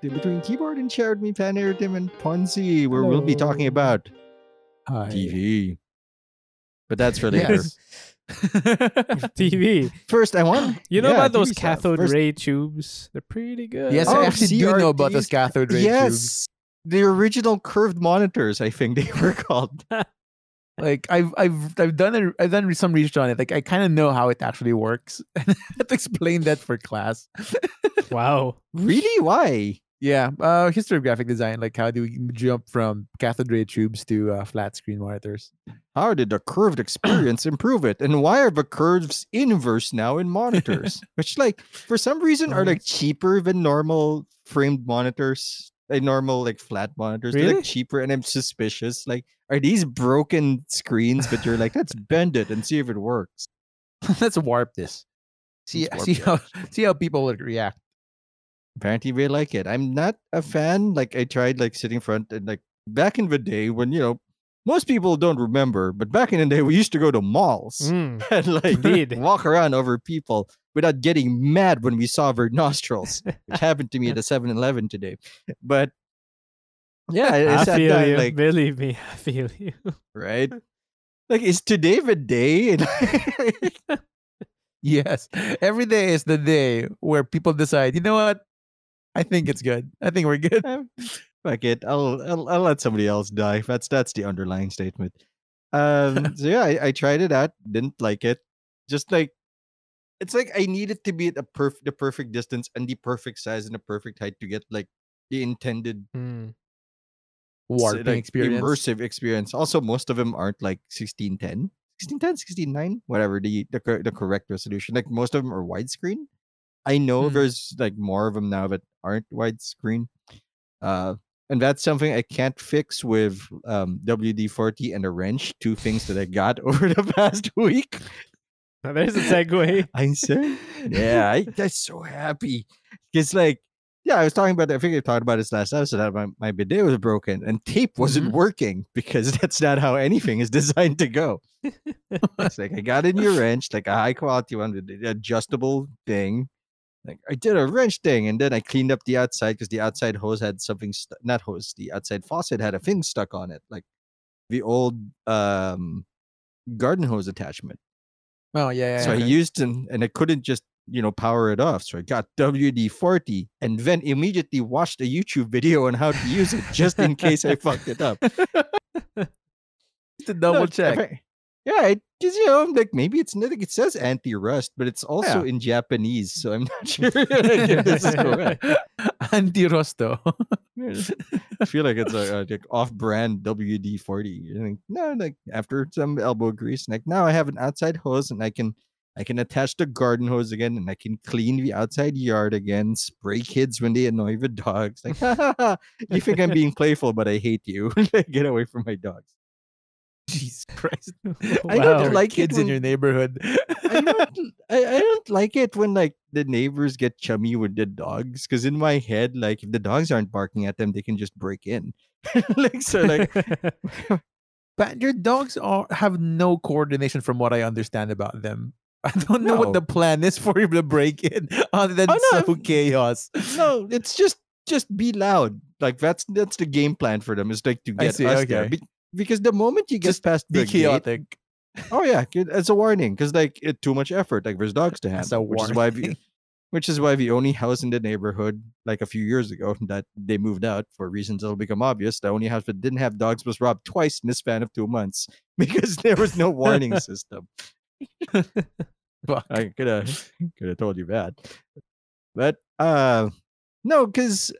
back Between Keyboard and Chair with me, Pan Tim and Ponzi, where we'll be talking about Hi. TV. But that's for later. Yes. TV. First, I want You know yeah, about those TV stuff. cathode First- ray tubes? They're pretty good. yes, Oh, I actually do know about those cathode ray tubes. Yes, the original curved monitors. I think they were called. Like I've I've I've done a, I've done some research on it. Like I kind of know how it actually works. I have to explain that for class. Wow. really? Why? Yeah, uh, history of graphic design. Like how do we jump from cathode ray tubes to uh, flat screen monitors? How did the curved experience improve it? And why are the curves inverse now in monitors? Which, like, for some reason, are like cheaper than normal framed monitors. Like normal, like flat monitors. They're like cheaper, and I'm suspicious. Like, are these broken screens? But you're like, let's bend it and see if it works. Let's warp this. See uh, warp see it. how see how people would react. Apparently, they like it. I'm not a fan. Like, I tried like sitting front and like back in the day when you know most people don't remember, but back in the day we used to go to malls. Mm. and like Indeed. walk around over people without getting mad when we saw their nostrils, which happened to me at a 7-Eleven today. But yeah, I, I I feel down you. like Believe me, I feel you. right. Like is today the day? Yes, every day is the day where people decide. You know what? I think it's good. I think we're good. Fuck it. I'll, I'll I'll let somebody else die. That's that's the underlying statement. Um. so yeah, I, I tried it out. Didn't like it. Just like it's like I needed to be at a perfect the perfect distance and the perfect size and the perfect height to get like the intended Mm. Warping like, experience. immersive experience. Also, most of them aren't like 1610, 1610, 1609, whatever the the, the correct resolution. Like most of them are widescreen. I know Hmm. there's like more of them now that aren't widescreen. Uh, and that's something I can't fix with um, WD-40 and a wrench, two things that I got over the past week. Now, there's a segue. I said, yeah, I, I'm so happy. It's like, yeah, I was talking about, I think I talked about this last episode, that my, my bidet was broken and tape wasn't Mhm. working because that's not how anything is designed to go. it's like, I got a new wrench, like a high quality one adjustable thing. Like, I did a wrench thing and then I cleaned up the outside because the outside hose had something, stu- not hose, the outside faucet had a thing stuck on it, like the old um garden hose attachment. Oh yeah, yeah. So I used and and I couldn't just you know power it off. So I got WD forty and then immediately watched a YouTube video on how to use it just in case I fucked it up. Just to double No, check. Yeah, because you know, like maybe it's nothing. It says anti-rust, but it's also Yeah. in Japanese, so I'm not sure if this is correct. Anti-rosto. I feel like it's a, a like off-brand WD forty. Like, no, like after some elbow grease, like now I have an outside hose and I can I can attach the garden hose again and I can clean the outside yard again. Spray kids when they annoy the dogs. Like, you think I'm being playful, but I hate you. Get away from my dogs. Jesus Christ. I don't like it kids in your neighborhood. I don't, I, I don't like it when like the neighbors get chummy with the dogs because in my head, like if the dogs aren't barking at them, they can just break in. like so, like but your dogs are have no coordination from what I understand about them. I don't know what the plan is for you to break in other than Oh, no, so chaos. no, it's just just be loud. Like that's that's the game plan for them. Is like to get us there. okay. Be- because the moment you get Just past Be the gate, chaotic. oh yeah, as a warning, because like it too much effort. Like there's dogs to handle, which is why we, which is why the only house in the neighborhood, like a few years ago, that they moved out for reasons that'll become obvious. The only house that didn't have dogs was robbed twice in the span of two months because there was no warning system. Fuck. I could have could have told you that, but uh, no, because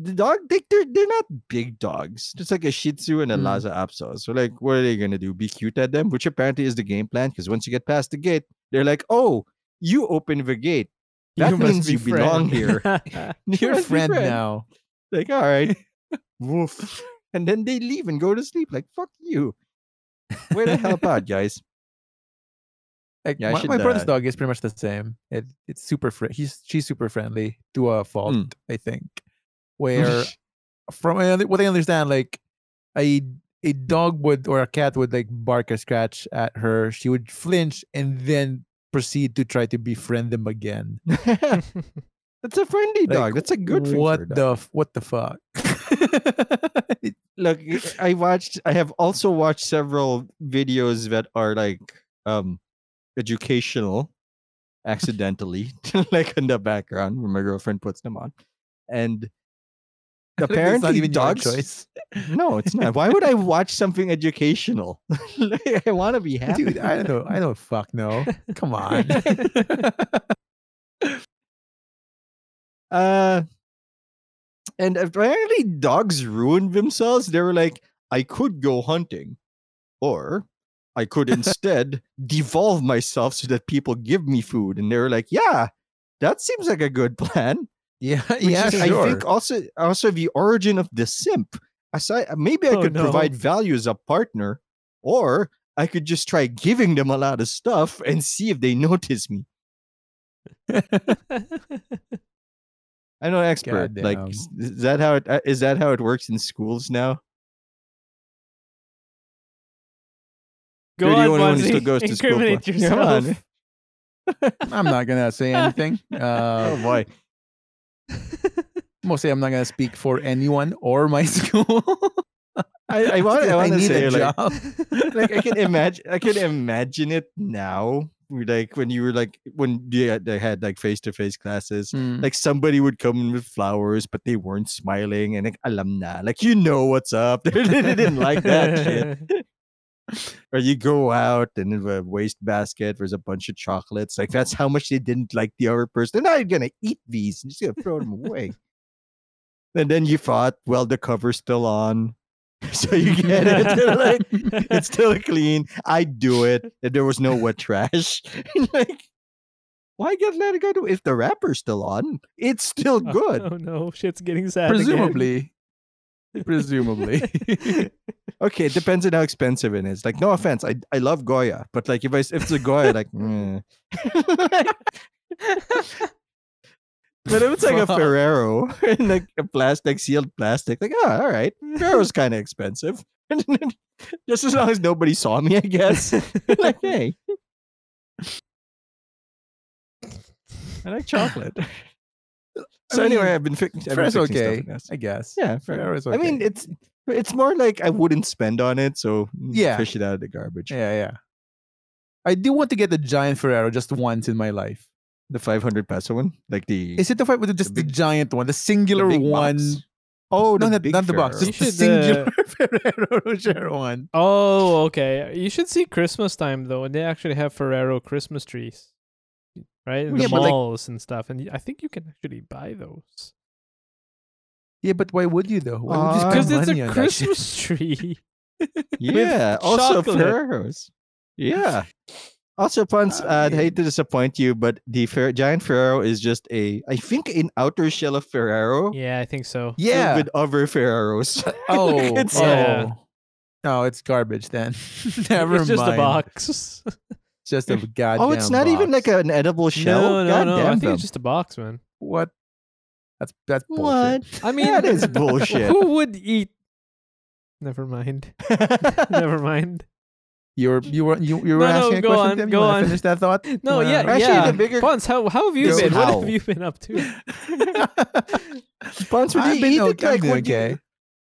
the dog they, they're they're not big dogs. Just like a Shih Tzu and a Mm. Lhasa Apso. So like, what are they gonna do? Be cute at them? Which apparently is the game plan. Because once you get past the gate, they're like, oh, you open the gate. That You must means you belong friend. here. Your must be friend now. Like, all right, woof. And then they leave and go to sleep. Like, fuck you. Way to help out, guys. Like Yeah, my, should, my brother's uh, dog is pretty much the same. It it's super fri- he's she's super friendly to a fault, Mm. I think. Where from what I understand, like a a dog would or a cat would like bark or scratch at her, she would flinch and then proceed to try to befriend them again. That's a friendly Like, dog. That's a good. What the f- what the fuck? look i watched i have also watched several videos that are like um educational accidentally like in the background where my girlfriend puts them on and apparently even dogs choice. no it's not why would i watch something educational i want to be happy Dude, I don't know. I don't fuck no. Come on. Uh, and apparently dogs ruined themselves. They were like, I could go hunting, or I could instead devolve myself so that people give me food. And they were like, Yeah, that seems like a good plan. Yeah, yeah, sure. I think also also the origin of the simp. Aside, maybe I Oh, could no. provide value as a partner, or I could just try giving them a lot of stuff and see if they notice me. I'm know expert. Like, Goddamn. is is that how it uh, that how it works in schools now? Go You're the on, only still Bonzi. goes to school. Incriminate Come on. I'm not gonna say anything. oh Uh, boy. Mostly, I'm not gonna speak for anyone or my school. I, I want I want to need say a like, job. like I can imagine I can imagine it now. Like when you were like when they had, they had like face to face classes. Mm. Like somebody would come in with flowers, but they weren't smiling, and like alam na, like you know what's up. they didn't like that shit. Or you go out and in a waste basket, there's a bunch of chocolates. Like that's how much they didn't like the other person. They're not gonna eat these. I'm just gonna throw them away. and then you thought, well, the cover's still on. So you get it. Like, it's still clean. I do it. If there was no wet trash. like, why get let it go to if the wrapper's still on? It's still good. Oh no, shit's getting sad. again. Presumably. Presumably. Okay, it depends on how expensive it is. Like, no offense, I I love Goya, but like if I if it's a Goya, like, mm. but if it's like a Ferrero in like a plastic sealed plastic, like, oh, all right, Ferrero's kind of expensive. Just as long as nobody saw me, I guess. like, hey, I like chocolate. So mean, anyway, I've been, fix- I've been Ferrero's fixing stuff okay. I guess. Yeah, fair. Ferrero's I mean, it's it's more like I wouldn't spend on it, so Yeah. fish it out of the garbage. Yeah, yeah. I do want to get the giant Ferrero just once in my life. The five hundred peso one, like the Is it the fight with just the, big- giant one, the the singular big one? box. Oh, no, the not, big not the box, just You the should, uh, singular Ferrero Rocher one. Oh, okay. You should see Christmas time though, and they actually have Ferrero Christmas trees, right? In Yeah, the but, like- malls and stuff, and I think you can actually buy those Yeah, but why would you though? Why would you Uh, because it's a on that shit? Christmas tree. yeah, also chocolate. Ferreros. Yeah. Also, Pons, I I'd hate to disappoint you, but the Fer- giant Ferrero is just a, I think, an outer shell of Ferrero yeah, I think so. Yeah. with other Ferreros. Oh, It's- oh. Yeah. No, it's garbage then. Never mind. it's just a box. It's just a goddamn. oh, it's not even like an edible shell. no, no, God no. I damn think them. it's just a box, man. what? That's that's bullshit. What? I mean, that is bullshit. Who would eat? Never mind. Never mind. You were you were you, you were No, no, asking a question. on, Tim? You go wanna on. Finish that thought. No, You yeah, Actually, yeah. the bigger- Pons, how how have you Go been? What have you been up to? Pons, would I've you eat it okay- I'm like doing would you,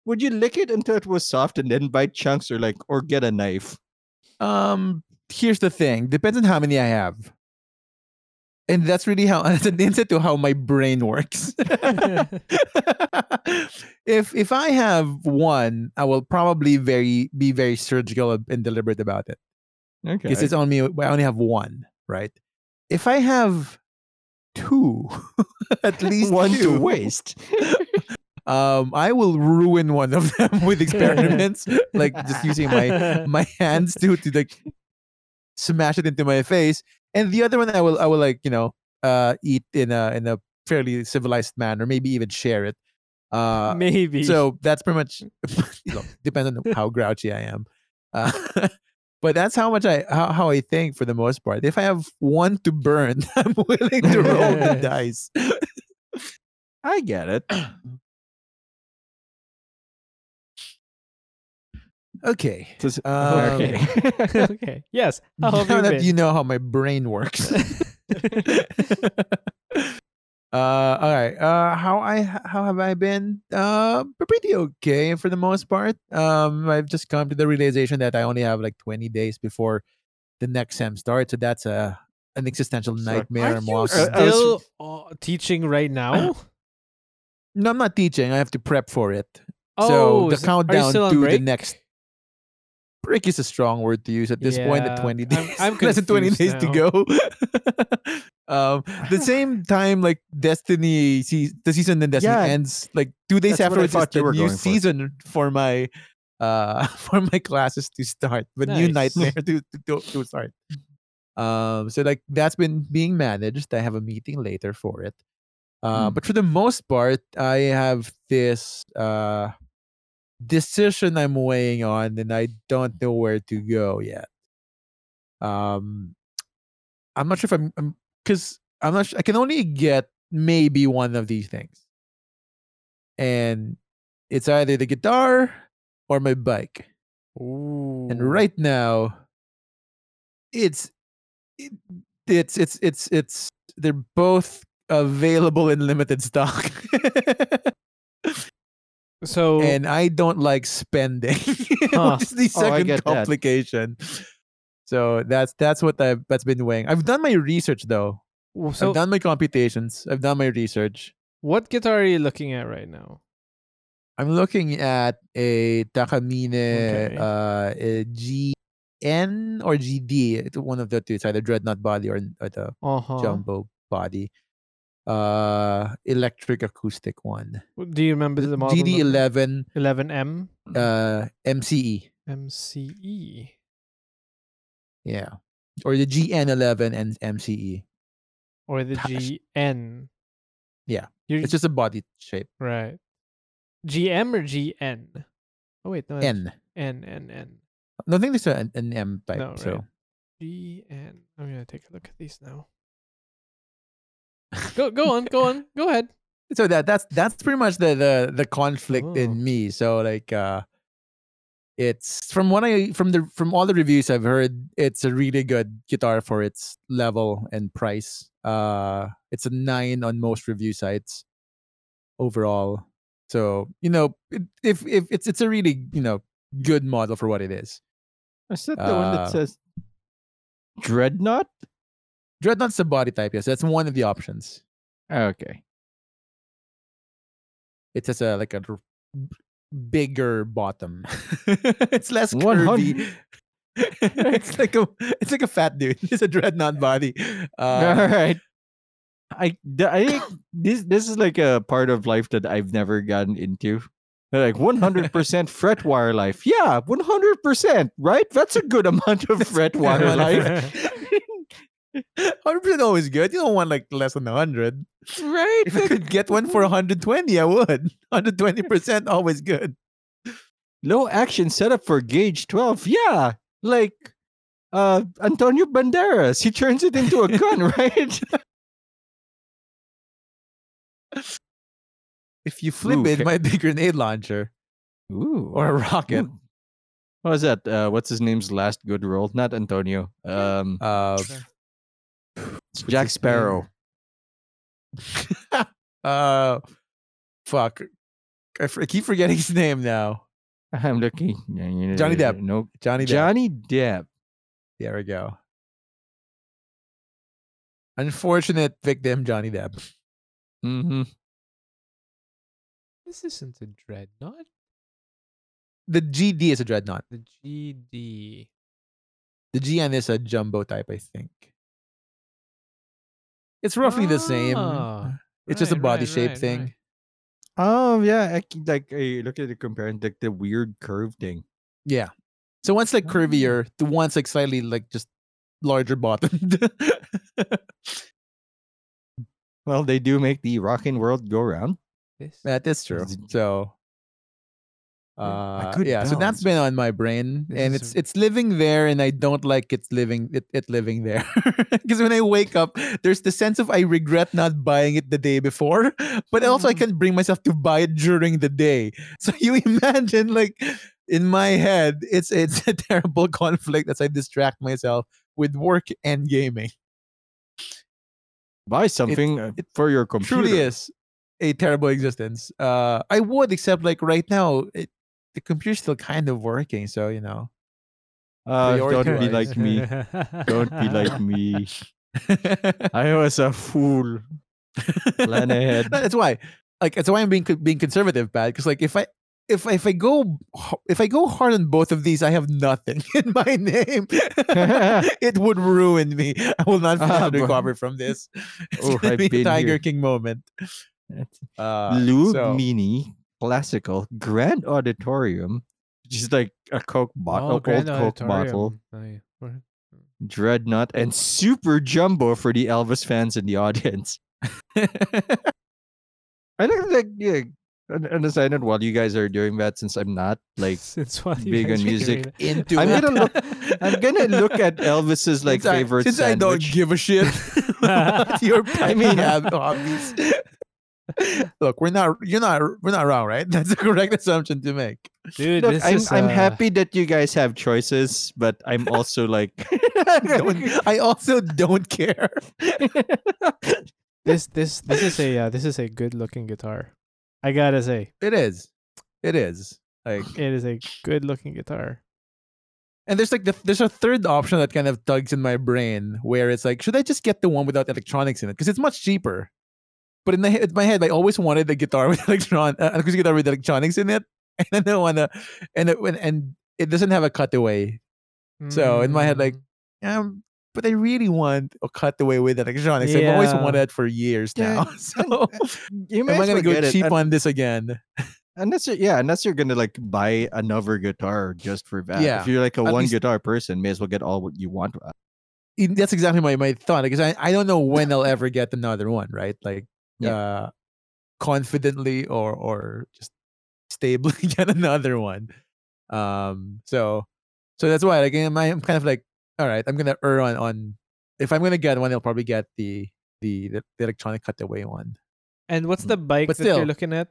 would you lick it until it was soft and then bite chunks or like or get a knife? Um, here's the thing. Depends on how many I have. And that's really how that's an insight to how my brain works. if if I have one, I will probably very be very surgical and deliberate about it. Okay. Because it's only I only have one, right? If I have two, at least one two, to waste. um, I will ruin one of them with experiments, like just using my my hands to to like smash it into my face, and the other one I will I will like you know uh eat in a in a fairly civilized manner, maybe even share it. Uh, Maybe. so that's pretty much you know depends on how grouchy I am. Uh, but that's how much I how, how I think for the most part. If I have one to burn, I'm willing to roll the dice. I get it. Okay. Does- Um, okay. okay. Yes. How have now you that been? you know how my brain works. Uh, all right. Uh, how I how have I been? Uh, pretty okay for the most part. Um, I've just come to the realization that I only have like 20 days before the next sem starts, so that's a an existential So, nightmare. Aren't you walking- I was- still uh, teaching right now? no, I'm not teaching. I have to prep for it. oh, so the is- are you countdown still on to the next break is a strong word to use at this point. At Yeah, 20 I'm- days, I'm less than 20 days confused to go. um, the same time like Destiny, se- the season in Destiny Yeah, ends like two days after what I afterwards. Is thought you the new for. season for my uh for my classes to start, the new Nice. nightmare to, to to to start. Um, so like that's been being managed. I have a meeting later for it. Uh, Hmm. but for the most part, I have this uh decision I'm weighing on, and I don't know where to go yet. Um, I'm not sure if I'm because I'm not. Sure, I can only get maybe one of these things, and it's either the guitar or my bike. Ooh. And right now, it's it, it's it's it's it's they're both available in limited stock. So and I don't like spending. Huh. Which is the Oh, second that. complication. So that's that's what I've that's been weighing. I've done my research though. so I've done my computations. I've done my research. what guitar are you looking at right now? I'm looking at a Takamine Okay. uh, a GN or GD. It's one of the two. It's either dreadnought body or, or the Uh-huh. jumbo body. Uh, electric acoustic one. Do you remember the model? number? GD11 11M uh, MCE. MCE. Yeah. Or the GN11 and MCE. or the GN. Yeah. You're, It's just a body shape. right. GM or GN? Oh wait, no. N. N N N. I don't think there's an, an M type. No, so right. GN. I'm gonna take a look at these now. Go go on, go on, go ahead. so that that's that's pretty much the the the conflict Oh. in me. So like uh it's from what I from the from all the reviews I've heard, it's a really good guitar for its level and price. Uh it's a nine on most review sites overall. So, you know, it, if if it's it's a really, you know, good model for what it is. Is that the one that Uh, says Dreadnought? Dreadnought's a body type, yes. That's one of the options. Okay. It has a like a bigger bottom. it's less curvy. it's like a it's like a fat dude. It's a dreadnought body. All Uh, right. I, I this this is like a part of life that I've never gotten into. They're Like 100% fret wire life. Yeah, 100%, right? That's a good amount of fret wire life. Hundred percent always good. You don't want like less than hundred. right? If I could get one for 120, I would. 120 percent always good. Low action setup for gauge 12. Yeah. Like uh Antonio Banderas. He turns it into a gun, right? If you flip Ooh, it, it ca- might be a grenade launcher Ooh. or a rocket. Ooh. What was that? Uh, what's his name's last good role? Not Antonio. Um, Uh, it's Jack? Sparrow. uh, fuck. I, f- I keep forgetting his name now. I'm looking. Johnny Depp. No, Johnny Depp. Johnny Depp. There we go. Unfortunate victim, Johnny Depp. Mm-hmm. This isn't a dreadnought. The GD is a dreadnought. The GD. The GN is a jumbo type, I think. It's roughly the same. Ah, It's just a right, body right, shape right, thing. right. Oh yeah, I, c- like I look at it comparing like the weird curve thing. Yeah. So one's like Oh. curvier, the one's like slightly like just larger bottomed. Well, they do make the rocking world go round. This. that is true. So Yeah, a uh, good yeah, so that's been on my brain, This and it's a- it's living there, and I don't like it's living it, it living there because when I wake up, there's the sense of I regret not buying it the day before, but also I can't bring myself to buy it during the day. So you imagine, like in my head, it's it's a terrible conflict as I distract myself with work and gaming. Buy something uh, it for your computer. truly is a terrible existence. Uh, I would, except like right now, it, the computer's still kind of working. So you know, Uh, don't be like me. Don't be like me. I was a fool. Plan ahead. That's why, like, that's why I'm being being conservative, bad. Because like, if I if if I go if I go hard on both of these, I have nothing in my name. it would ruin me. I will not be able Ah, to recover from this. It's Oh, gonna I've be a Tiger here. King moment. Uh, Blue so- Mini Classical Grand Auditorium, which is like a Coke bottle, Oh, old Coke bottle, Auditorium. Aye, Dreadnought, and Super Jumbo for the Elvis fans in the audience. I look like yeah. On on the side note, while you guys are doing that, since I'm not like Since big on music, into I'm it. gonna look- I'm gonna look at Elvis's like since I- favorite since I don't give a shit your I I mean- mean hobbies. Look, we're not you're not we're not wrong, right? That's the correct assumption to make. Dude, Look, this I'm is, I'm uh, happy that you guys have choices, but I'm also like Don't, I also don't care. This this this is a uh, this is a good looking guitar. I gotta say, It is. It is. Like it is a good looking guitar. and there's like the, there's a third option that kind of tugs in my brain where it's like, should I just get the one without electronics in it? Because it's much cheaper. But in, the, in my head, I always wanted the guitar with electron, uh, acoustic guitar with electronics in it, and I don't wanna, and it, and- and it doesn't have a cutaway. So, in my head, like, Mm, Um, but I really want a cutaway with electronics. I've always wanted that for years Yeah, now. So you am I gonna go get it. cheap on this again? Unless you're, yeah, unless you're gonna like buy another guitar just for that. Yeah, If you're like a one least- guitar person, may as well get all what you want. uh, That's exactly my, my thought because I, I don't know when I'll ever get another one, right? Like Yeah. uh confidently or or just stably get another one. Um so so that's why like I'm, I'm kind of like all right, I'm gonna err on on if I'm gonna get one, I'll probably get the the the, the electronic cutaway one. And what's the bike But that you're looking at?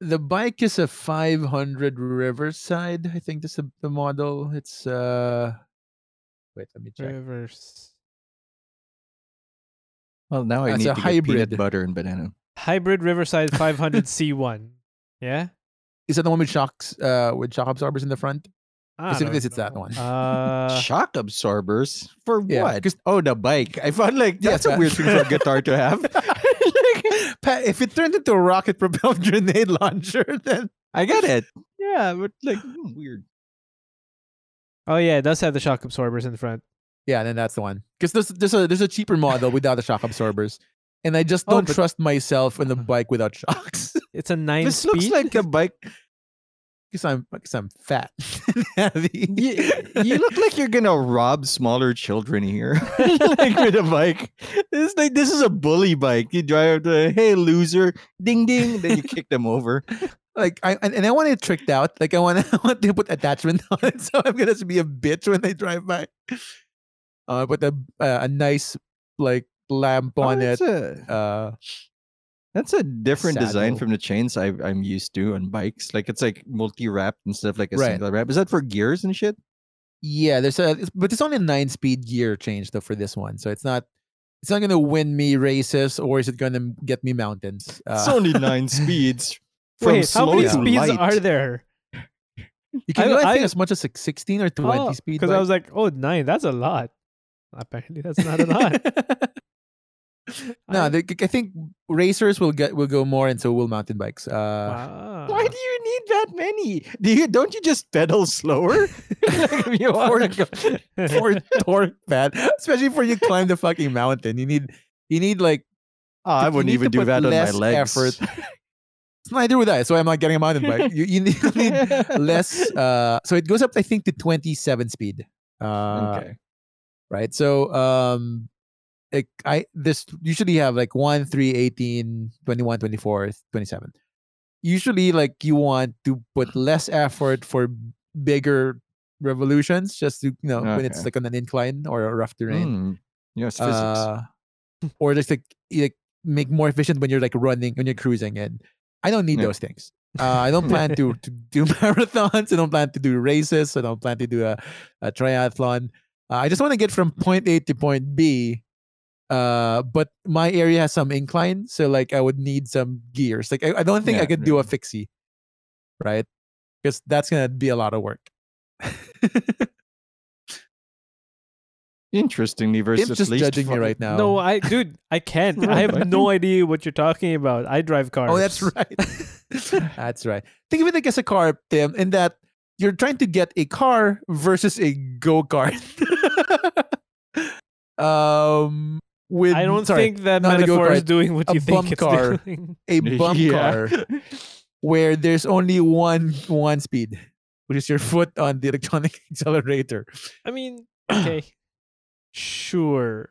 the bike is a 500 Riverside. I think this the, the model. It's uh wait, let me check. Reverse Well, now I That's need a to get peanut hybrid. butter and banana. hybrid Riverside 500 C1. Yeah, Is that the one with shocks uh with shock absorbers in the front? I Specifically, don't it's that one. Uh, Shock absorbers for yeah, what? 'cause- Oh, the bike. I found like Yeah, that's a that- weird thing for a guitar to have. Pat, if it turned into a rocket propelled grenade launcher, then I get it. Yeah, but like hmm, weird. oh yeah, it does have the shock absorbers in the front. Yeah, and then that's the one. Because there's there's a there's a cheaper model without the shock absorbers, and I just Oh, don't but- trust myself in the uh-huh. bike without shocks. It's a nine This speed. looks like a bike. Because I'm because I'm fat, heavy. You, you look like you're gonna rob smaller children here, like with a bike. It's like this is a bully bike. You drive the hey loser, ding ding, then you kick them over. like I and, and I want it tricked out. Like I want I want to put attachment on it, so I'm gonna be a bitch when they drive by. Uh, put a uh, a nice like lamp Oh, on it. that's a Uh, that's a different design from the chains I, I'm used to on bikes. Like it's like multi wrapped instead of like a Right. single wrap. Is that for gears and shit? yeah, there's a but it's only a nine speed gear change though for this one, so it's not it's not gonna win me races or is it gonna get me mountains? Uh, It's only nine speeds. From Wait, how many to speeds light. are there? you can I- go I, think I- as much as like 16 or 20 speed. Because I was like, oh, nine. That's a lot. Apparently, that's not a lot. no, I- they, I think racers will get will go more into will mountain bikes. Uh, wow. Why do you need that many? Do you don't you just pedal slower? like if you want to go. for torque, man. Especially for you climb the fucking mountain. You need you need like Oh, I wouldn't even do put that on my less legs. effort. neither would I. So I'm not getting a mountain bike. You, you need, you need less. Uh, so it goes up, I think, to 27 speed. Uh, okay. Right. So um, it, I this usually have like 1, 3, 18, 21, 24, 27. Usually, like you want to put less effort for bigger revolutions, just to you know when it's like on an incline or a rough terrain. Mm. Yes, physics. Uh, or just like, like make more efficient when you're like running when you're cruising and i don't need Yeah. those things uh, i don't plan to, to do marathons i don't plan to do races i don't plan to do a, a triathlon uh, i just want to get from point a to point b Uh, but my area has some incline, so like I would need some gears. Like I, I don't think I Yeah, could do a fixie, right? Because that's gonna be a lot of work. Interestingly, versus It's just least judging me fun. right now. No, I, dude, I can't. I have no idea what you're talking about. I drive cars. Oh, that's right. that's right. Think of it like as a car, Tim, in that you're trying to get a car versus a go kart. um, with I don't sorry, think that not a metaphor is doing what you think bump it's car. doing. a bump Yeah. car where there's only one one speed, which is your foot on the electronic accelerator. I mean, okay, sure.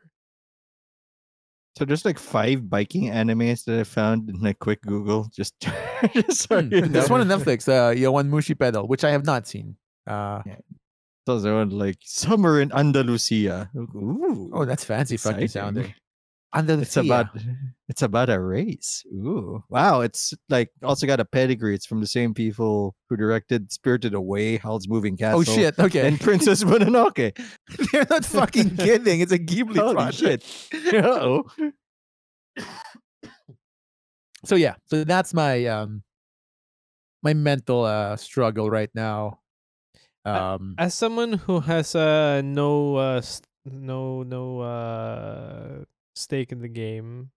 So there's like five biking animes that I found in a quick Google. Just, just so Hmm, There's one on Netflix, uh, Yowamushi Pedal, which I have not seen. Uh, Those are like summer in Andalusia. Ooh, oh, that's fancy fucking sounding. The It's about it's about a race. Ooh, wow! It's like also got a pedigree. It's from the same people who directed Spirited Away, Howl's Moving Castle, Oh shit! Okay, and Princess Mononoke. they're not fucking kidding. It's a Ghibli Holy project. Uh-oh. So yeah, so that's my um my mental uh struggle right now. Um, As someone who has uh, no uh, s- no no uh, stake in the game,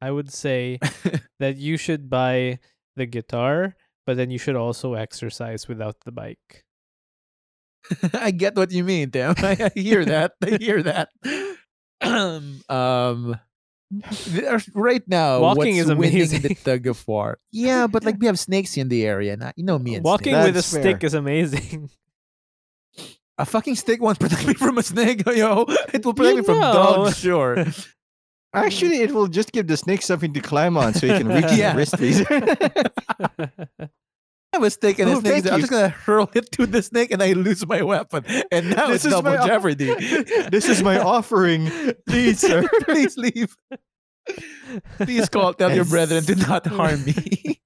I would say that you should buy the guitar, but then you should also exercise without the bike. I get what you mean, Tim. I, I hear that. I hear that. um, there's- right now, Walking what's is winning the amazing. tug of war? Yeah, but like we have snakes in the area, and you know me and Walking snakes. with a That's stick is amazing. A fucking stick won't protect me from a snake, yo. It will protect You me from know. dogs, sure. Actually, it will just give the snake something to climb on, so he can reach Yeah. the wrist. Please. I have a stick and a Oh, snake. thank I'm just gonna hurl it to the snake, and I lose my weapon. And now This it's is double my off- jeopardy. this is my offering, please, sir. Please leave. Please call. Tell your brethren to not harm me.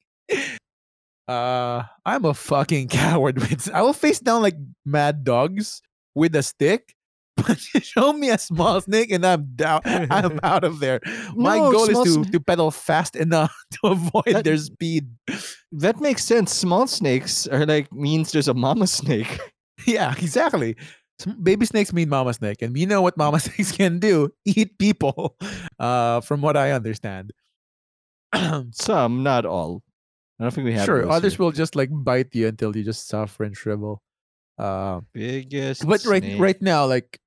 Uh, I'm a fucking coward. I will face down like mad dogs with a stick. But show me a small snake and I'm down. I'm out of there. My No, goal is to, sn- to pedal fast enough to avoid That- their speed. That makes sense. Small snakes are like means there's a mama snake. Yeah, exactly. Baby snakes mean mama snake, and we know what mama snakes can do: eat people. Uh, from what I understand. Some, not all. I don't think we have. sure, others here. will just like bite you until you just suffer and shrivel. Uh, biggest. but right, snake. right now, like,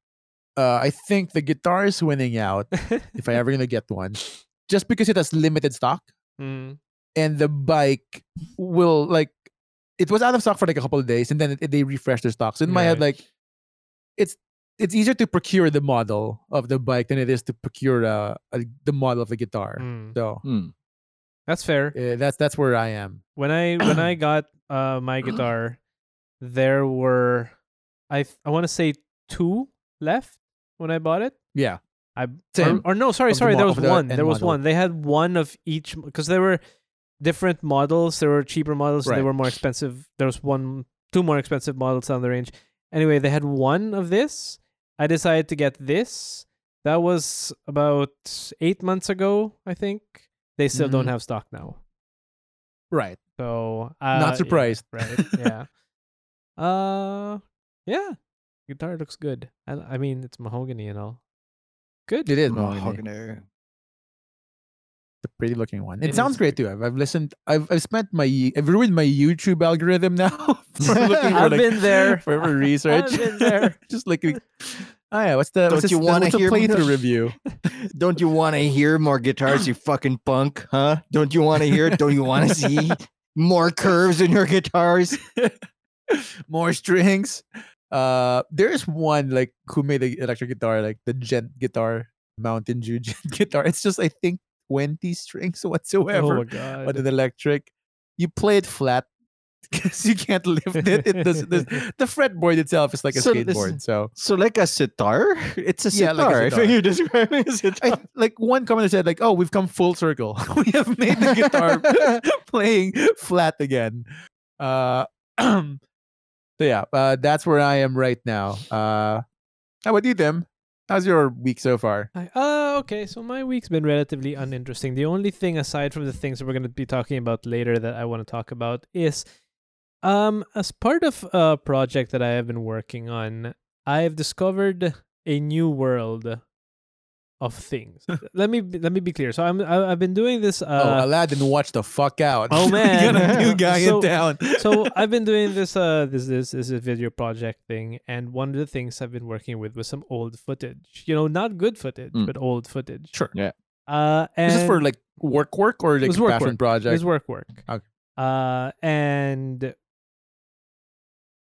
uh, I think the guitar is winning out if I ever gonna get one, just because it has limited stock, Mm. and the bike will like, it was out of stock for like a couple of days, and then it, they refreshed their stock. So in my head, like, it's it's easier to procure the model of the bike than it is to procure uh, uh, the model of the guitar. Mm. So Hmm. That's fair. uh, that's that's where I am. when I when I got uh my guitar, there were I th- I want to say two left when I bought it. Yeah, I or, or no, sorry, Of sorry. mo- there was the one. There was model. one. They had one of each because there were different models. There were cheaper models. and They were more expensive. There was one, two more expensive models down the range. Anyway, they had one of this. I decided to get this. That was about eight months ago, I think. They still don't Mhm. have stock now. right. So uh, Not yeah, surprised. right? Yeah. uh, yeah. Guitar looks good. I, I mean, it's mahogany and all. Good. It is mahogany. Mahogany. a pretty looking one. It It, sounds great too. I've, I've listened. I've, I've spent my I've ruined my YouTube algorithm now for looking for I've like, been there. for, for research. I've been there. Just looking. Oh yeah, what's the Don't what's you wanna hear more- playthrough review? Don't you want to hear more guitars, you fucking punk? Huh? Don't you want to hear? Don't you want to see more curves in your guitars? More strings. Uh, there's one like who made the electric guitar, like the gent guitar, Mountain Dew gent guitar. It's just I think twenty strings whatsoever. Oh my god. but an electric, you play it flat because you can't lift it. It does, does the fretboard itself is like a So this- skateboard. So So like a sitar? It's a Yeah, sitar. like a I sitar. think you're describing a I sitar. like one commenter said like, "Oh, we've come full circle. we have made the guitar playing flat again." Uh, so yeah, uh, that's where I am right now. Uh, how about you, Tim? How's your week so far? I- uh, Uh, okay, so my week's been relatively uninteresting. The only thing aside from the things that we're going to be talking about later that I want to talk about is um as part of a project that I have been working on, I've discovered a new world of things. let me be- let me be clear. So I'm I- I've been doing this Uh, oh, uh Aladdin, watch the fuck out. Oh, man. you got a new guy So- in town. so I've been doing this uh this this this is a video project thing, and one of the things I've been working with was some old footage. You know, not good footage, Mm. but old footage. Sure. Yeah. Uh, and this Is this for like work, work, or like was work, passion work. project? it was work work. Okay. Uh, and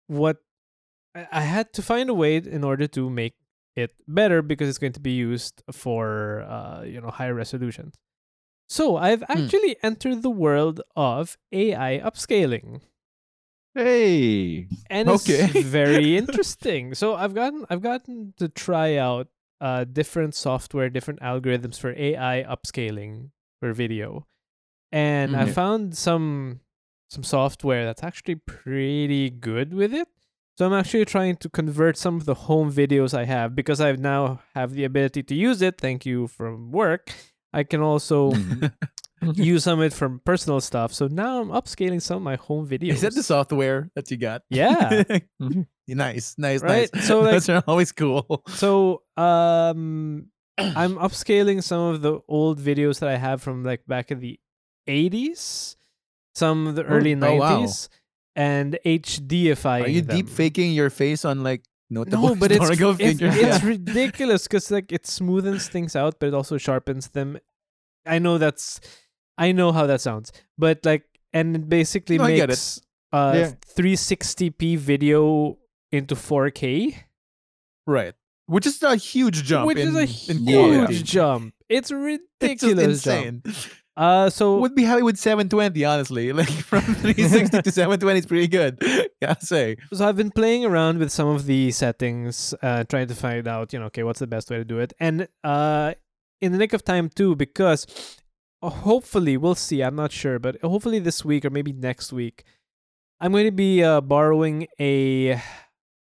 what I I had to find a way in order to make it better because it's going to be used for uh you know higher resolutions. So I've actually entered the world of AI upscaling Hey. and it's Okay. very interesting. So I've gotten I've gotten to try out uh different software, different algorithms for AI upscaling for video, and I Mhm. found some some software that's actually pretty good with it. So I'm actually trying to convert some of the home videos I have because I now have the ability to use it. Thank you from work. I can also use some of it from personal stuff. So now I'm upscaling some of my home videos. Is that the software that you got? Yeah. Mhm. nice, nice, Right? nice. So, like- Those are always cool. So um I'm upscaling some of the old videos that I have from like back in the 80s, some of the early oh, wow. 90s, and HDifying Are you them. deep faking your face on like notable No, but it's it's, figures? it's Yeah. ridiculous because like it smoothens things out, but it also sharpens them. I know that's I know how that sounds, but like and it basically No, get it. makes uh Yeah. 360p video into 4K. right. Which is a huge jump. which in, is a huge jump. It's It's ridiculous. just jump. Uh, so Would be happy with 720, honestly. Like from 360 to 720 is pretty good. Gotta say. so I've been playing around with some of the settings, uh, trying to find out, you know, okay, what's the best way to do it, and uh, in the nick of time too, because uh, hopefully we'll see. I'm not sure, but hopefully this week or maybe next week, I'm going to be uh, borrowing a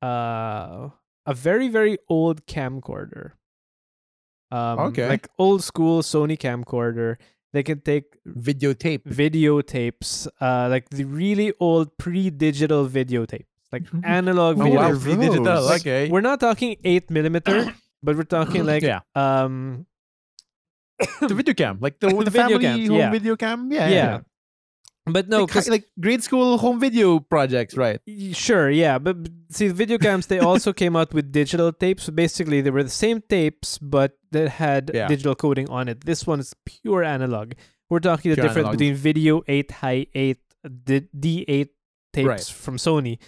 uh, a very very old camcorder. Um, Okay. like old school Sony camcorder. They can take Videotape. videotapes, uh, like the really old pre-digital videotapes, like analog Oh, video. wow. are Free digital. Okay. We're not talking eight millimeter, but we're talking like yeah. um The video cam. Like the, The the, video family cams, home yeah. video cam. yeah. Yeah. yeah. But no, like, like grade school home video projects, right? sure, yeah, but but see, video cams they also came out with digital tapes. Basically, they were the same tapes, but that had Yeah. digital coding on it. This one is pure analog. We're talking the difference analog. between video eight, high eight, D- D8 tapes Right. from Sony.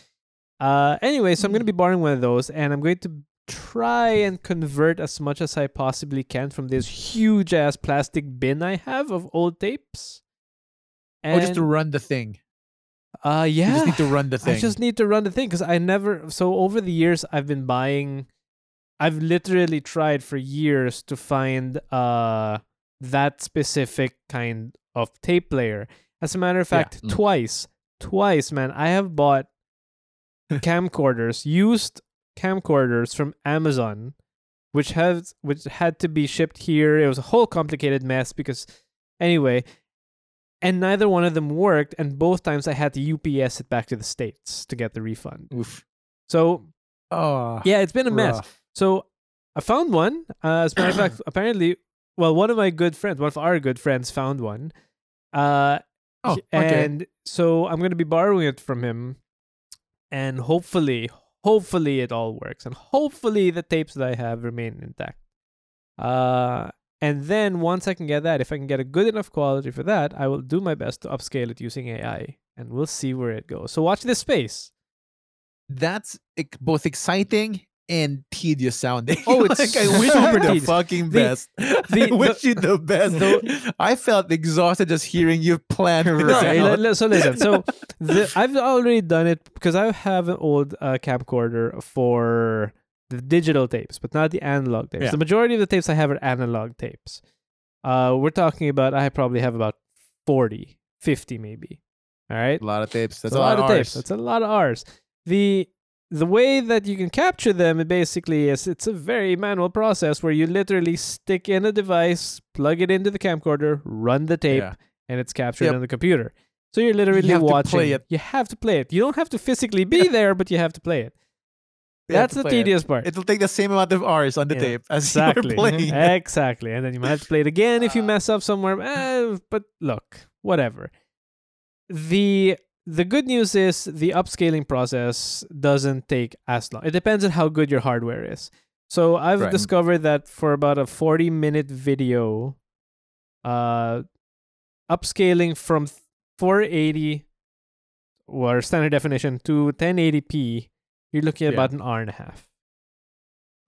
Uh, anyway, so I'm going to be borrowing one of those, and I'm going to try and convert as much as I possibly can from this huge ass plastic bin I have of old tapes. Oh, just to run the thing. uh, yeah, You just need to run the thing. I just need to run the thing because I never. So over the years, I've been buying. I've literally tried for years to find uh that specific kind of tape player. As a matter of fact, Mm. twice, twice, man, I have bought camcorders, used camcorders from Amazon, which has which had to be shipped here. It was a whole complicated mess because, anyway, and neither one of them worked, and both times I had to UPS it back to the states to get the refund. Oof. So Oh. yeah, it's been a mess. rough. So I found one. Uh, as a matter of fact, apparently, well, one of my good friends, one of our good friends, found one. Uh, Oh, okay. and so I'm going to be borrowing it from him, and hopefully, hopefully it all works, and hopefully the tapes that I have remain intact. Uh, and then once I can get that, if I can get a good enough quality for that, I will do my best to upscale it using AI, and we'll see where it goes. So watch this space. That's both exciting and tedious sounding. Oh, it's like I wish you the fucking best. the- I wish you the best. the- I felt exhausted just hearing you plan No, Right. li- out. li- so listen. So the, I've already done it because I have an old uh, camcorder for the digital tapes, but not the analog tapes. Yeah. The majority of the tapes I have are analog tapes. Uh, we're talking about I probably have about 40, 50 maybe. All right, A lot of tapes. That's It's a lot of tapes. That's a lot of R's. The the way that you can capture them it basically is it's a very manual process where you literally stick in a device, plug it into the camcorder, run the tape, Yeah. and it's captured Yep. on the computer. So you're literally to watching. You have to play it. You don't have to physically be there, but you have to play it. That's the play it. tedious part. It'll take the same amount of hours on the Yeah, tape as exactly. you're playing. exactly. And then you might have to play it again if you Uh. mess up somewhere. Eh, but look, whatever. The the good news is the upscaling process doesn't take as long. It depends on how good your hardware is. So I've Right. discovered that for about a 40 minute video, uh upscaling from 480 or standard definition to 1080p, you're looking at Yeah. about an hour and a half.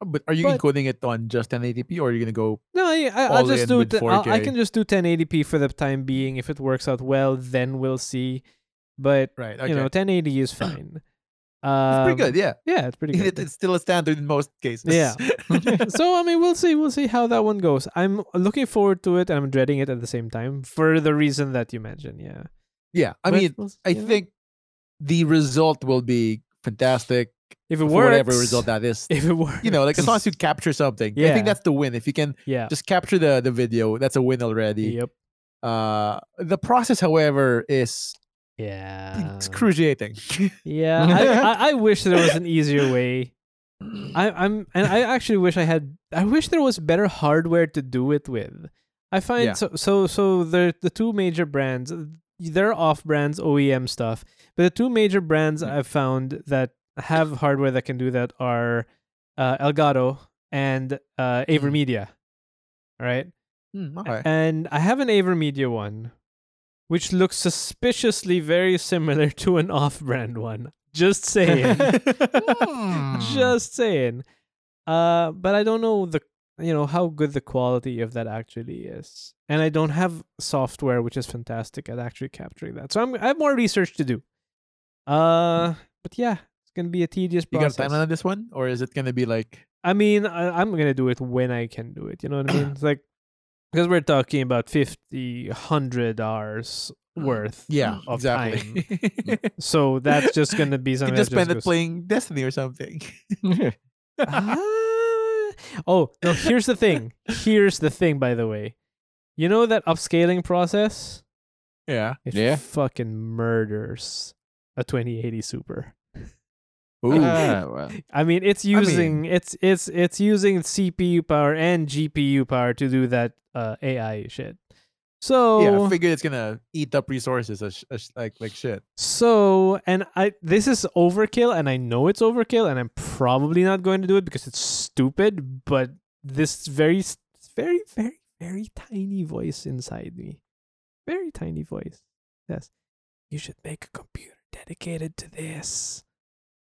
But are you But- encoding it on just 1080p or are you gonna go? No, I, I, I'll just do it. I'll, I can just do 1080p for the time being. If it works out well, then we'll see. But Right. Okay. you know, 1080 is fine. it's Um, pretty good. Yeah. Yeah, it's pretty It- good. it's still a standard in most cases. Yeah. so I mean, we'll see. We'll see how that one goes. I'm looking forward to it, and I'm dreading it at the same time for the reason that you mentioned. Yeah. yeah. I But mean, we'll I know, think the result will be fantastic if it works, whatever result that is. if it works, You know, like as long as you capture something, I think that's the win. If you can yeah. just capture the the video, that's a win already. Yep. Uh, the process, however, is Yeah. excruciating. Yeah. I, I, I wish there was an easier way. I, I'm and I actually wish I had I wish there was better hardware to do it with. I find Yeah. so so so the the two major brands they're off brands OEM stuff, but the two major brands Mm. I've found that have hardware that can do that are uh, Elgato and uh, Mm. Avermedia. All right, Hmm, okay. and I have an Avermedia one, which looks suspiciously very similar to an off-brand one. Just saying. Hmm. Just saying. Uh, but I don't know the you know how good the quality of that actually is, and I don't have software which is fantastic at actually capturing that. So I'm I have more research to do. Uh, but yeah, it's gonna be a tedious process. you got a process. timeline on this one, or is it gonna be like? I mean, I, I'm gonna do it when I can do it. You know what I mean? It's like because we're talking about 50, 100 hours worth. Yeah, of exactly. time. So that's just gonna be you something. can just that spend it goes- playing Destiny or something. Ah. Oh no! Here's the thing. Here's the thing. By the way, you know that upscaling process? yeah. It Yeah. fucking murders a 2080 Super. Ooh. Well. I mean, it's I mean- using it's it's it's using CPU power and GPU power to do that uh, AI shit. So yeah, I figured it's gonna eat up resources uh, as, as uh, like like shit. So, and I this is overkill, and I know it's overkill, and I'm probably not going to do it because it's stupid. But this very, very, very, very tiny voice inside me, very tiny voice, says, "You should make a computer dedicated to this.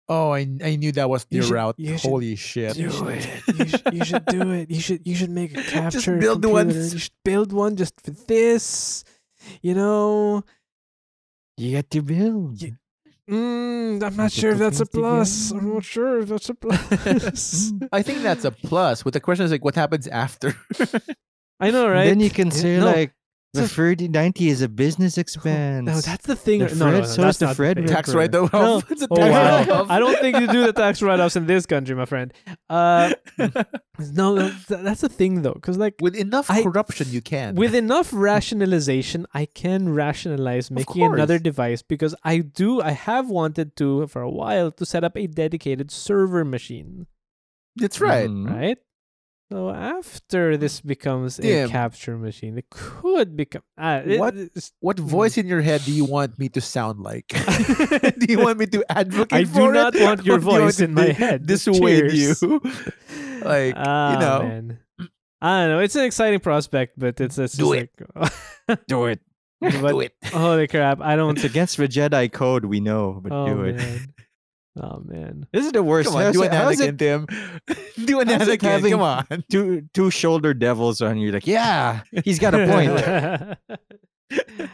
Oh, I I knew that was You your should- route. you should Holy shit! You should, you, should, you should do it. You should, you should make a capture. Just build one. You should build one just for this. You know." You got to build. Ye- Mm, I'm not sure if that's a plus. I'm not sure if that's a plus. I think that's a plus. But the question is like, what happens after? I know, right? Then you can Yeah, say no, like the it's a- 3090 is a business expense. No, that's the thing. The no, no, no, so that's is the Fred thing. Ripper. tax write off. No. it's a Oh wow! write-off. I don't think you do the tax write-offs in this country, my friend. Uh, no, no, that's the thing though, because like With enough I- corruption, you can. with enough rationalization, I can rationalize making another device because I do. I have wanted to for a while to set up a dedicated server machine. That's right. Mhm. right? So after this becomes a capture machine, it could become. Uh, What? What voice in your head do you want me to sound like? do you want me to advocate I do not it? want your do you want voice in my head. Dissuade Cheers. you. like, Ah, you know. man. I don't know. It's an exciting prospect, but it's, it's Do just like, Do it. but, do it. holy crap! I don't. It's against the Jedi code, we know, but oh do it. man. Oh man. This is the worst. Come on, do an Anakin, Tim. do an how's Anakin. having- Come on. two two shoulder devils on you? Like, yeah, he's got a point.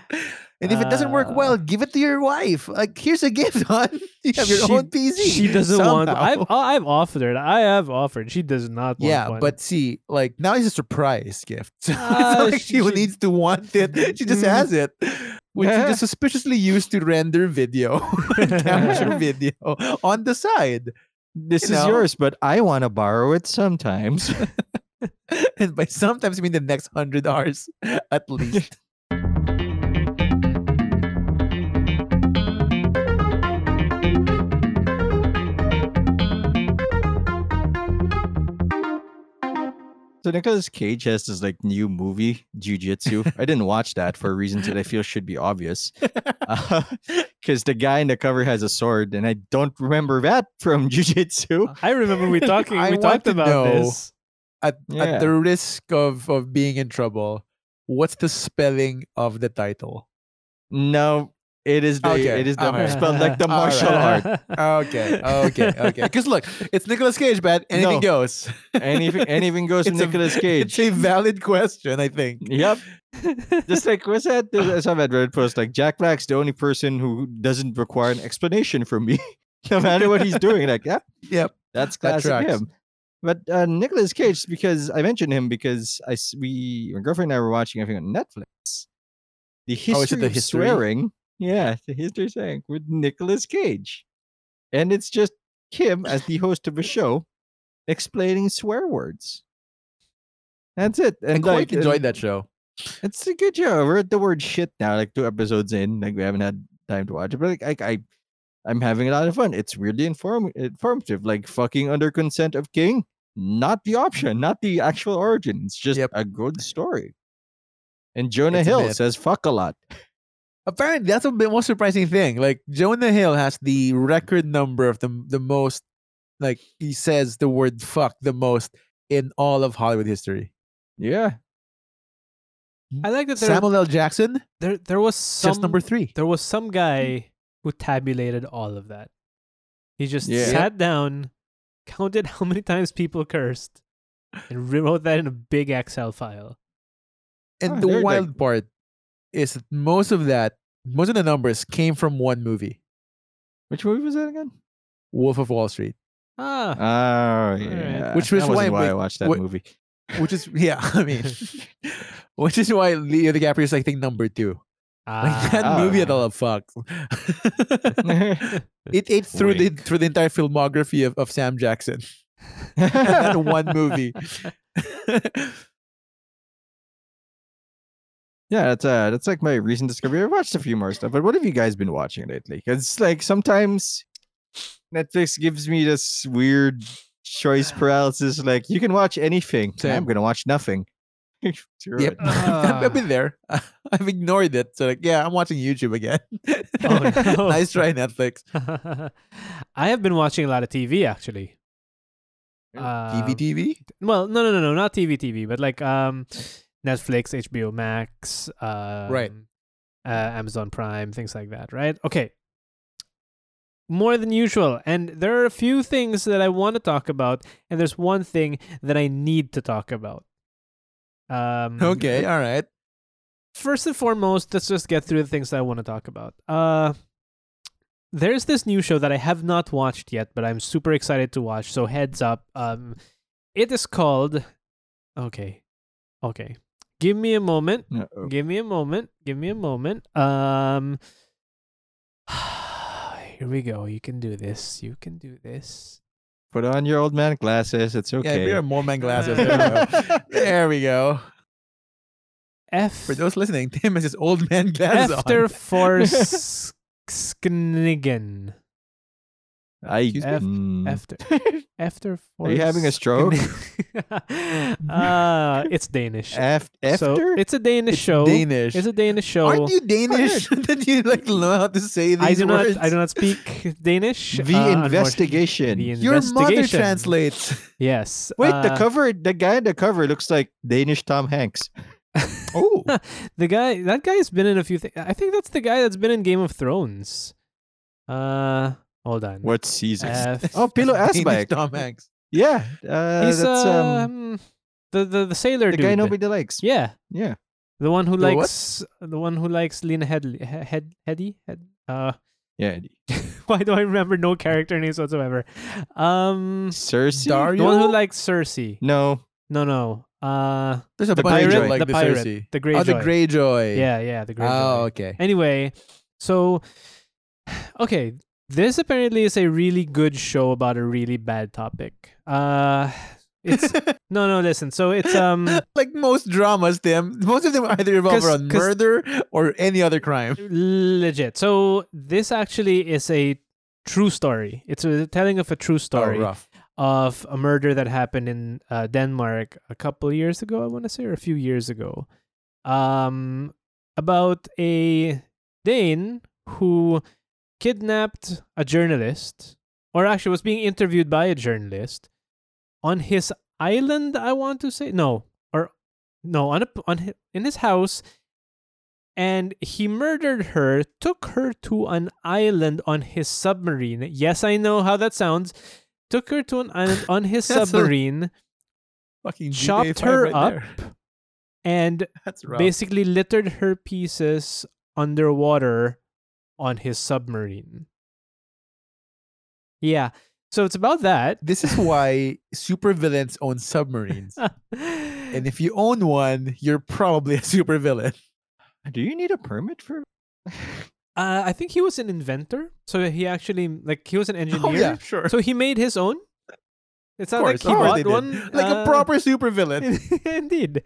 And if it doesn't work Uh, well, give it to your wife. Like, here's a gift, hon. You have your She- own PC. She doesn't want. somehow. I've I've offered it. I have offered. She does not want yeah, one. but see, like now it's a surprise gift. So Ah, like she- she, she- needs to want it. She just Mm. has it. Which just suspiciously used to render video, capture video on the side. This You is know. yours, but I want to borrow it sometimes. And by sometimes I mean the next hundred hours at least. So Nicolas Cage has this like new movie, Jiu-Jitsu. I didn't watch that for reasons that I feel should be obvious. Uh, because the guy in the cover has a sword, and I don't remember that from Jiu-Jitsu. Uh, I remember we talking. I we want talked to about know- this. At, Yeah. at the risk of, of being in trouble, what's the spelling of the title? No, it is the Okay, it is the spelled like the martial art. Okay, okay, okay. Because look, it's Nicolas Cage, but anything No. goes. Anything anything goes It's Nicolas It's a valid question, I think. Yep. Just like what's that? I saw that Reddit post. Like Jack Black's the only person who doesn't require an explanation from me, no matter what he's doing. Like, yeah, Yep. that's That classic tracks. him. But uh, Nicolas Cage, because I mentioned him because I we my girlfriend and I were watching I think on Netflix. The history Oh, is it the of history? swearing, yeah, the history swearing with Nicolas Cage, and it's just him as the host of a show explaining swear words. That's it. I And quite like, enjoyed and that show. It's a good show. We're at the word shit now, like two episodes in. Like we haven't had time to watch it, but like I, I I'm having a lot of fun. It's really inform informative, like fucking under consent of king. Not the option, not the actual origin. It's just Yep. a good story. And Jonah It's Hill says fuck a lot. Apparently, that's a bit more surprising thing. Like Jonah Hill has the record number of the the most, like he says the word "fuck" the most in all of Hollywood history. Yeah. I like that there, Samuel L. Jackson, there there was some just number three. there was some guy who tabulated all of that. He just Yeah. sat down, counted how many times people cursed, and wrote that in a big Excel file. And Oh, the they're like- wild part is that most of that, most of the numbers came from one movie, Which movie was that again? Wolf of Wall Street, Ah, Oh yeah. Which That was why wasn't why I watched that wh- movie. which is yeah, I mean, which is why Leo DiCaprio is I think number two. Like that ah. movie had a lot of fuck. it ate through the through the entire filmography of, of Sam Jackson. that one movie. Yeah, that's uh that's like my recent discovery. I've watched a few more stuff, but what have you guys been watching lately? Because like sometimes Netflix gives me this weird choice paralysis. Like you can watch anything. I'm gonna watch nothing. Yep. it. Ah. I've been there. I've ignored it. So like, yeah, I'm watching YouTube again. Oh, no. nice try, Netflix. I have been watching a lot of TV actually. Mm, Um, TV TV? Well, no, no, no, no, not TV, TV, but like um, Netflix, HBO Max, um, uh, Amazon Prime, things like that, right? Okay. More than usual, and there are a few things that I want to talk about, and there's one thing that I need to talk about. Um, Okay, all right. first and foremost, let's just get through the things that I want to talk about. Uh, there's this new show that I have not watched yet, but I'm super excited to watch. So heads up. Um, it is called. Okay, okay. Give me a moment. Uh-oh. Give me a moment. Give me a moment. Um. Here we go. You can do this. You can do this. Put on your old man glasses. It's okay. Yeah, okay. we are more man glasses. There we go. There we go. F. For those listening, Tim has his old man glasses After on. Force Sknigan. I Excuse me? mm. After after Are you having a stroke? uh it's Danish. Af- So it's a Danish It's show. Danish. It's a Danish show. Aren't you Danish? Did you like know how to say these I do words? not I do not speak Danish. the uh, investigation. The Your mother translates. Yes. Wait, the uh, cover, the guy in the cover looks like Danish Tom Hanks. Oh, the guy that guy's been in a few things. I think that's the guy that's been in Game of Thrones. Uh hold on. What season? F- oh, Pilou Danish Asbæk. Tom Hanks. Yeah, uh, He's that's um, um the, the the sailor dude. the dude. guy nobody likes. Yeah. Yeah. The one who The what? likes the one who likes Lena Headley Head Heady Head uh Yeah. why do I remember no character names whatsoever? Um Cersei? Dario? the one who likes Cersei. No. No no. Uh, There's a the bunch pirate, like the the pirate, Cersei. the Greyjoy. Oh, the Greyjoy. Yeah, yeah, the Greyjoy. Oh, okay. Anyway, so okay, this apparently is a really good show about a really bad topic. Uh, it's no, no. Listen, so it's um. like most dramas, them most of them either revolve around murder or any other crime. legit. So this actually is a true story. It's a telling of a true story Oh, of a murder that happened in uh, Denmark a couple years ago. I want to say, or a few years ago, um, about a Dane who kidnapped a journalist, or actually was being interviewed by a journalist on his island. I want to say no, or no, on a, on hi- in his house and he murdered her, took her to an island on his submarine. Yes, I know how that sounds. Took her to an island on his submarine, Fucking chopped her right up, there. and basically littered her pieces underwater on his submarine. Yeah. So it's about that. This is why supervillains own submarines. And if you own one, you're probably a supervillain. Do you need a permit for? Uh, I think he was an inventor. So he actually like he was an engineer. Oh yeah, sure. So he made his own. It's sounds like he bought one. like a uh, proper supervillain. Indeed.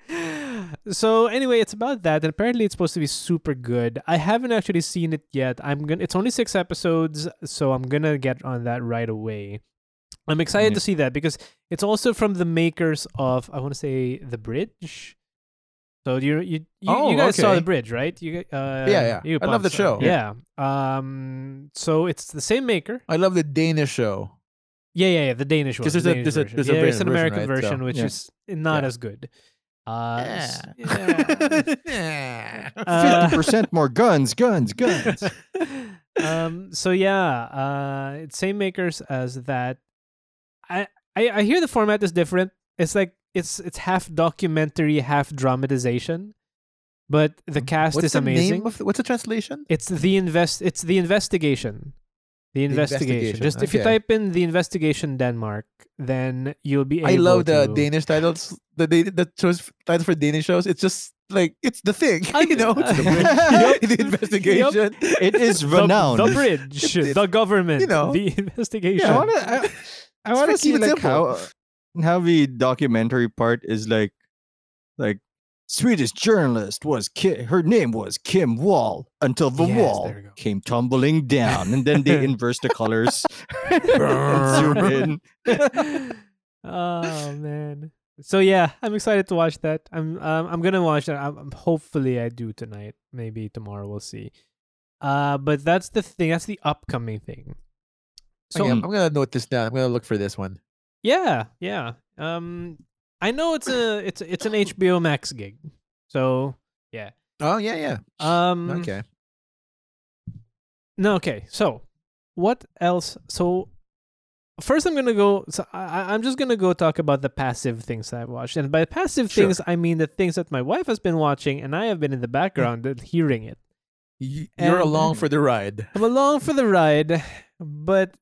So anyway, it's about that, and apparently it's supposed to be super good. I haven't actually seen it yet. I'm gonna. It's only six episodes, so I'm gonna get on that right away. I'm excited Yeah. to see that because it's also from the makers of I want to say the Bridge. So you you you, Oh, you guys saw the. Bridge, right? You uh, yeah. you I love the show. Yeah. Um. So it's the same maker. I love the Danish show. Yeah, yeah, yeah. The Danish one. 'Cause the there's a- Danish there's a- version. there's a yeah, there's an American version, right? version, So- which Yeah. is not Yeah. as good. Uh, s- Yeah. Uh, Fifty percent more guns, guns, guns. um. So yeah. Uh. It's same makers as that. I, I I hear the format is different. It's like it's it's half documentary, half dramatization, but the cast What's is the amazing. Name of the, what's the translation? It's the invest. It's the investigation. The investigation. investigation, Just if you type in the investigation Denmark, then you'll be able. To. I love the to... Danish titles. The Dan- the shows titles for Danish shows. It's just like it's the thing. I- you know, it's the, Yup. bridge, the investigation. It is the, renowned. the bridge, It's- the government, you know. the investigation. Yeah, I want to. I, I want to see like simple. how how the documentary part is like like Swedish journalist was Ki- her name was Kim Wall until the Yes, wall there we go. came tumbling down, and then they inverse the colors zoom in. oh man. So yeah, I'm excited to watch that. I'm um, I'm gonna watch that. I'm, I'm- hopefully I do tonight. Maybe tomorrow. We'll see. Uh, but that's the thing. That's the upcoming thing. So okay, I'm, I'm gonna note this down. I'm gonna look for this one. yeah, yeah. Um, I know it's a it's it's an HBO Max gig. So yeah. Oh yeah, yeah. um, Okay. No, okay. So, what else? So, first, I'm gonna go. So, I, I- I'm just gonna go talk about the passive things that I've watched, and by passive Sure. things, I mean the things that my wife has been watching, and I have been in the background hearing it. You're And- along for the ride. I'm along for the ride, but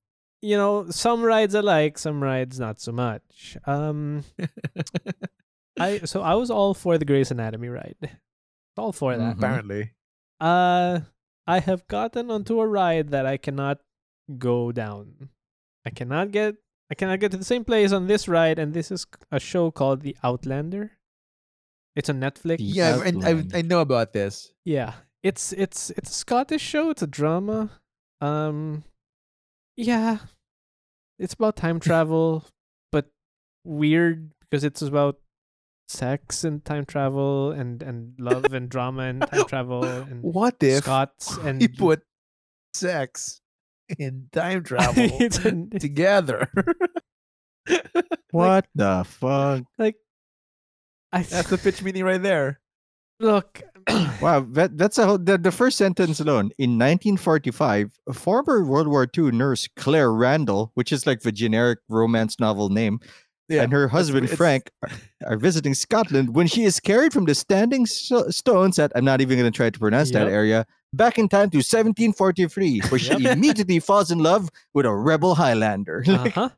you know, some rides I like, some rides not so much. Um, I so I was all for the Grey's Anatomy ride, all for that. Mhm. Apparently. Uh, I have gotten onto a ride that I cannot go down. I cannot get. I cannot get to the same place on this ride, and this is a show called The Outlander. It's on Netflix. Yeah, I've- I, I, I know about this. Yeah, it's it's it's a Scottish show. It's a drama. Um, yeah, it's about time travel, but weird because it's about sex and time travel and and love and drama and time travel and What if Scots and we put sex in time travel together? What the fuck? like I That's the pitch meaning right there. look. Wow, that, that's a whole, the, the first sentence alone. In 1945, former World War II nurse Claire Randall, which is like the generic romance novel name, Yeah. and her husband it's- Frank are, are visiting Scotland when she is carried from the standing so- stones at I'm not even going to try to pronounce that area back in time to 1743, where she immediately falls in love with a rebel Highlander. uh-huh.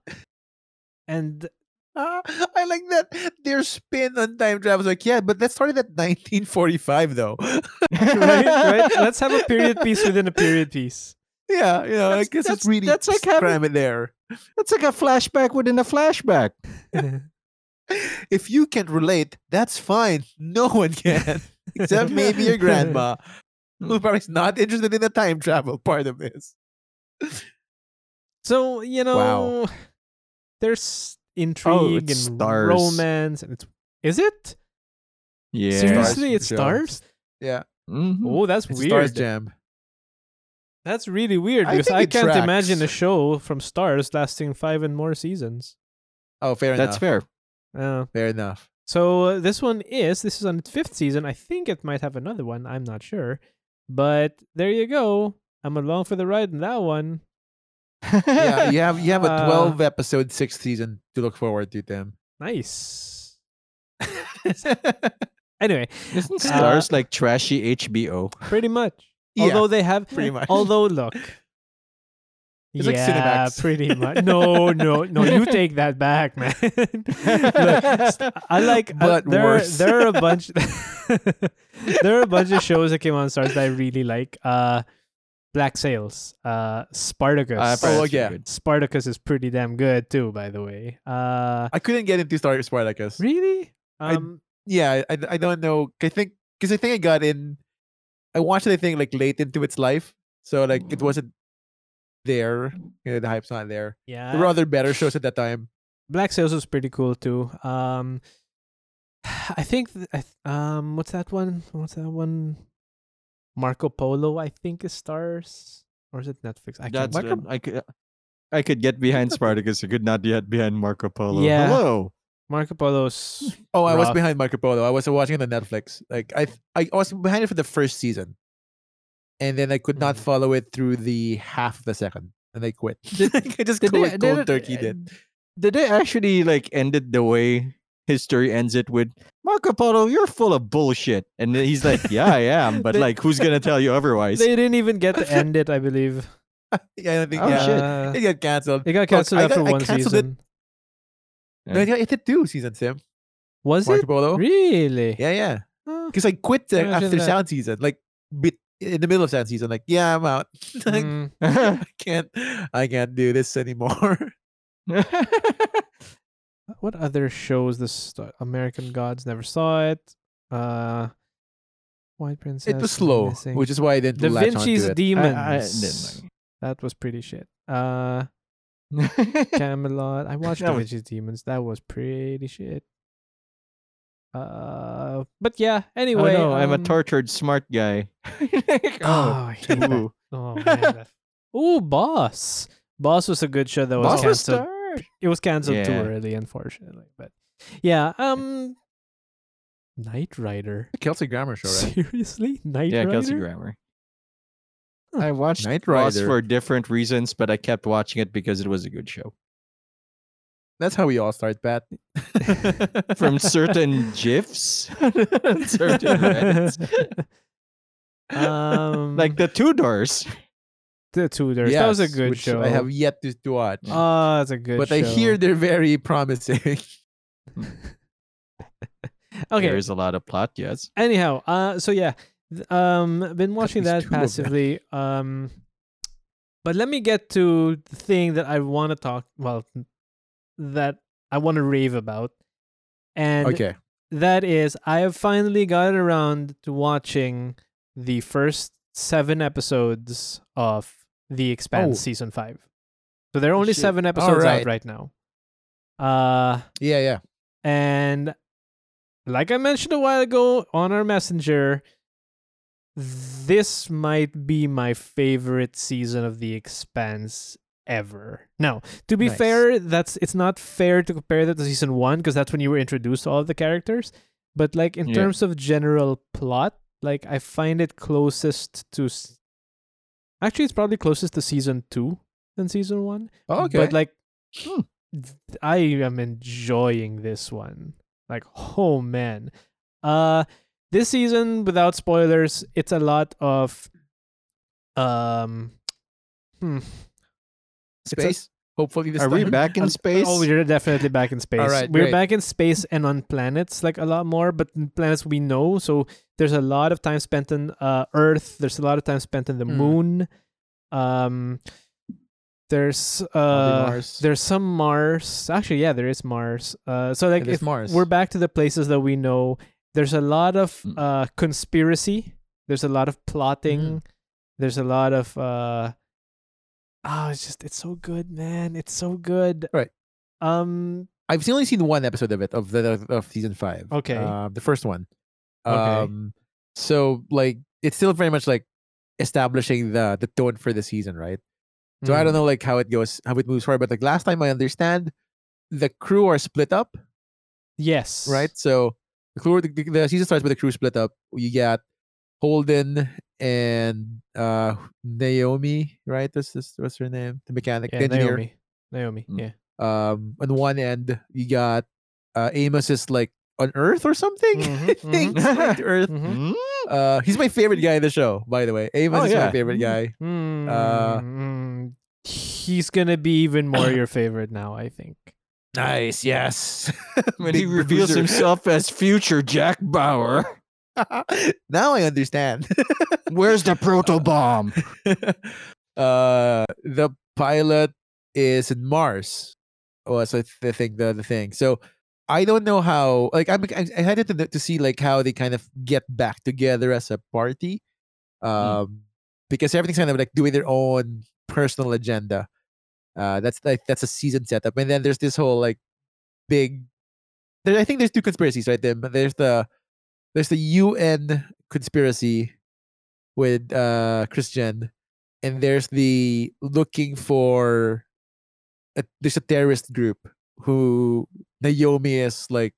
And I like that their spin on time travel. Like, yeah, but that started at 1945, though. right, right. Let's have a period piece within a period piece. yeah, you know, I guess that's- it's really that's like having- cram it there. That's like a flashback within a flashback. If you can't relate, that's fine. No one can, except maybe your grandma, who hmm. probably is not interested in the time travel part of this. So you know, Wow. there's intrigue and stars. romance, and it's is it Yeah. seriously? It show. stars. Yeah, Mhm. Oh, that's it's a Starz weird. Jam. That's really weird I because think I can't imagine a show from Starz lasting five and more seasons. Oh, fair enough. That's enough. fair. Uh, Fair enough. so uh, this one is this is on its fifth season. I think it might have another one. I'm not sure, but there you go. I'm along for the ride in that one. Yeah, you have you have a Uh, 12 episode sixth season to look forward to, Tim. Nice. Anyway, Isn't Uh, Starz like trashy HBO? pretty much. Yeah, although they have pretty much. Although look, It's like yeah, Cinemax. pretty much. No, no, no. You take that back, man. Look, I like. uh, But there, worse. there are a bunch. there are a bunch of shows that came on Starz that I really like. Uh, Black Sails, uh, Spartacus. Uh, Oh, that's yeah. good. Spartacus is pretty damn good too, by the way. Uh, I couldn't get into Star Spartacus. really? I- Um, Yeah, I, I don't know. I think because I think I got in. I watched it. I think like late into its life, so like it wasn't there. You know, the hype's not there. yeah. There were other better shows at that time. Black Sails was pretty cool too. Um, I think th- I th- um, what's that one? What's that one? Marco Polo, I think is Starz, or is it Netflix? I can't. That's Marco- I could. I could get behind Spartacus. I could not get behind Marco Polo. Yeah. Hello. Marco Polo's. Oh, I was behind Marco Polo. I was watching it on Netflix. Like I, I was behind it for the first season, and then I could not Mhm. follow it through the half of the second, and I quit. Did- I just Did cold, they, cold did, turkey did. Did they actually like end it the way history ends it with Marco Polo? You're full of bullshit, and he's like, "Yeah, I am," but They- like, who's gonna tell you otherwise? They didn't even get to end it, I believe. yeah, I think. Oh, yeah, shit. It got canceled. it got canceled after got- one canceled it- season. No, it, it did two seasons, Tim. Was Marco it Polo. really? Yeah, yeah. Oh, Because I quit uh, after that. sound season, like bit in the middle of sound season. Like, yeah, I'm out. like, mm. I can't, I can't do this anymore. What other shows? This American Gods never saw it. Uh, White Princess. it was slow, Missing. which is why I didn't Da latch Vinci's it. Demons. I, I didn't That was pretty shit. Uh. Camelot. I watched That Da was- Vinci's Demons. That was pretty shit. Uh, but yeah. Anyway, oh no, I'm a um, tortured smart guy. Oh, I hate that. ooh. Oh man. Ooh, Boss. Boss was a good show that was Boss was canceled. Star. it was canceled too early, unfortunately. But yeah, um, Knight Rider. Kelsey Grammer show, right? Seriously, Knight Yeah, Rider. Kelsey Grammer. Huh. I watched Knight Rider. for different reasons, but I kept watching it because it was a good show. That's how we all start, Pat. From certain gifs, certain Reddits. um, like the Tudors. The Tudors. that was a good which show. I have yet to, to watch. Oh, that's a good. but show. I hear they're very promising. Okay. There's a lot of plot, yes. Anyhow, uh, so yeah, th- um, been watching least that two passively. Um, but let me get to the thing that I want to talk. Well, that I want to rave about, and okay. that is I have finally gotten around to watching the first seven episodes of The Expanse Oh. season five. So there are only Shit. seven episodes out right now. Uh Yeah, yeah. and like I mentioned a while ago on our messenger, this might be my favorite season of The Expanse ever. Now, to be Nice. fair, that's it's not fair to compare that to season one because that's when you were introduced to all of the characters. But like in Yeah. terms of general plot, like I find it closest to. Actually, it's probably closest to season two than season one. Oh, okay. But like, Hmm. I am enjoying this one. Like, oh man. Uh this season, without spoilers, it's a lot of um hmm, Space. Hopefully this Are we back in space? Oh, we're definitely back in space. right, we're great. back in space and on planets like a lot more, but planets we know. So there's a lot of time spent on uh, Earth. There's a lot of time spent on the Mm. moon. Um, there's uh, Mars. there's some Mars. Actually, yeah, there is Mars. Uh, so like It is if Mars. we're back to the places that we know. There's a lot of Mm. uh, conspiracy. There's a lot of plotting. Mm-hmm. There's a lot of uh, oh, it's just it's so good, man. It's so good. Right. Um. I've only seen one episode of it of the of, season five. Okay. uh, the first one. Okay. Um, so like it's still very much like establishing the the tone for the season, right? So I mm, don't know like how it goes, how it moves forward, but like last time I understand, the crew are split up, Yes. right? So the crew, the, the season starts with the crew split up. You got Holden and uh Naomi, right? That's this what's her name? The mechanic, Yeah, the engineer. Naomi. Naomi. Mm. Yeah. Um, on one end you got uh Amos is like on Earth or something. Mhm, I think mhm. flying to Earth. Mhm. Mm? Uh, he's my favorite guy in the show, by the way. Amos Oh, is yeah. my favorite Mm. guy. Mm, mm, he's gonna be even more your favorite now. I think. Nice, yes. When he reveals bruiser. himself as future Jack Bauer. now I understand. Where's the proto bomb? uh, the pilot is in Mars. Was I th- think the the thing. So I don't know how. Like I'm I'm excited to to see like how they kind of get back together as a party. Um, because everything's kind of like doing their own personal agenda. Uh, that's like that's a season setup, and then there's this whole like big. There, I think there's two conspiracies, right? There, there's the there's the UN conspiracy with uh Chrisjen, and there's the looking for. A, there's a terrorist group who Naomi is like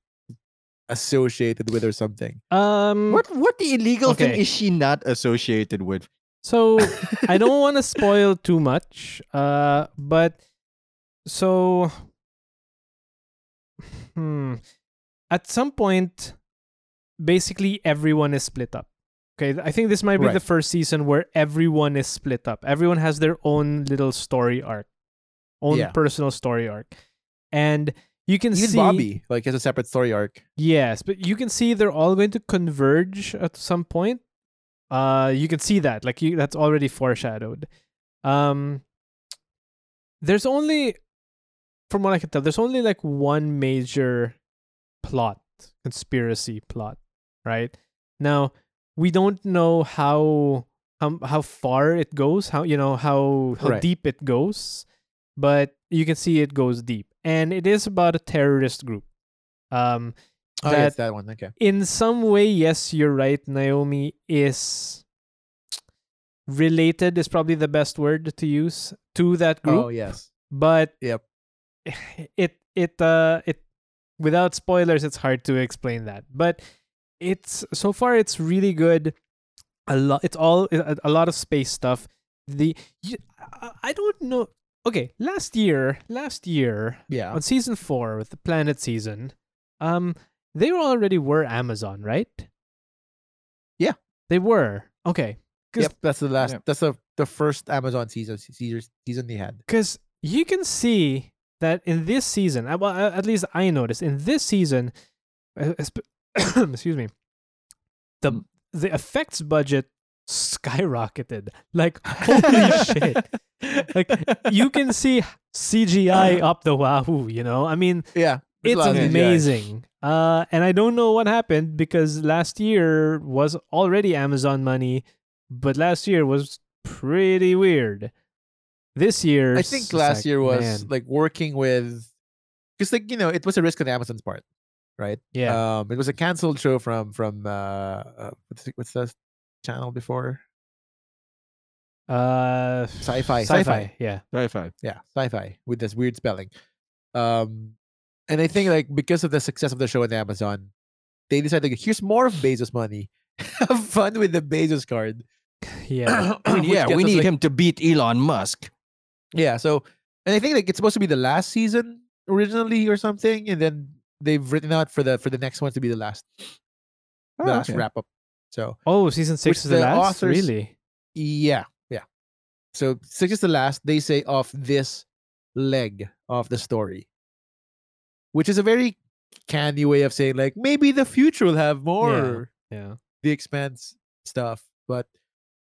associated with or something. Um. What what the illegal thing is she not associated with? So I don't want to spoil too much. Uh, but so hmm, at some point, basically everyone is split up. Okay, I think this might be the first season where everyone is split up. Everyone has their own little story arc, own Yeah. personal story arc, and you can Even see Bobbie like has a separate story arc. Yes, but you can see they're all going to converge at some point. Uh, you can see that, like you, that's already foreshadowed. Um, there's only, from what I can tell, there's only like one major plot, conspiracy plot, right? Now we don't know how how how far it goes, how you know how how Right. deep it goes, but you can see it goes deep, and it is about a terrorist group. Um, Oh, yeah, That- that one. Okay. in some way, yes, you're right. Naomi is related, is probably the best word to use to that group. Oh yes. But Yep. it it uh it without spoilers, it's hard to explain that. But it's so far, it's really good. A lot. It's all a, a lot of space stuff. The you, I- don't know. Okay, last year, last year, Yeah. on season four with the planet season, um, they already were Amazon, right? Yeah. they were. Okay. Yep. That's the last. Yep. That's the the first Amazon season season season they had. because you can see that in this season, uh, well, at least I noticed in this season, uh, excuse me, the the effects budget skyrocketed. Like holy shit! Like you can see CGI up the wahoo. You know, I mean, Yeah. it's lot of CGI. amazing. Uh, and I don't know what happened because last year was already Amazon money, but last year was pretty weird. This year, I think last year was like working with, because like you know it was a risk on Amazon's part, right? yeah, Um, it was a canceled show from from uh, uh what's the, what's the channel before uh, Sci-fi, sci-fi, sci-fi. yeah, Sci-fi. yeah sci-fi with this weird spelling, um, and I think like because of the success of the show on Amazon, they decided like, here's more of Bezos money, have fun with the Bezos card. yeah. I mean, Which yeah, gets we us, need like- him to beat Elon Musk. Yeah, so and I think like it's supposed to be the last season originally or something, and then they've written out for the for the next one to be the last the Oh, last okay. wrap up. So Oh, season six is the, the last. authors- Really? yeah, yeah. So six is the last. They say of this leg of the story, which is a very candy way of saying like maybe the future will have more Yeah. the expanse stuff. But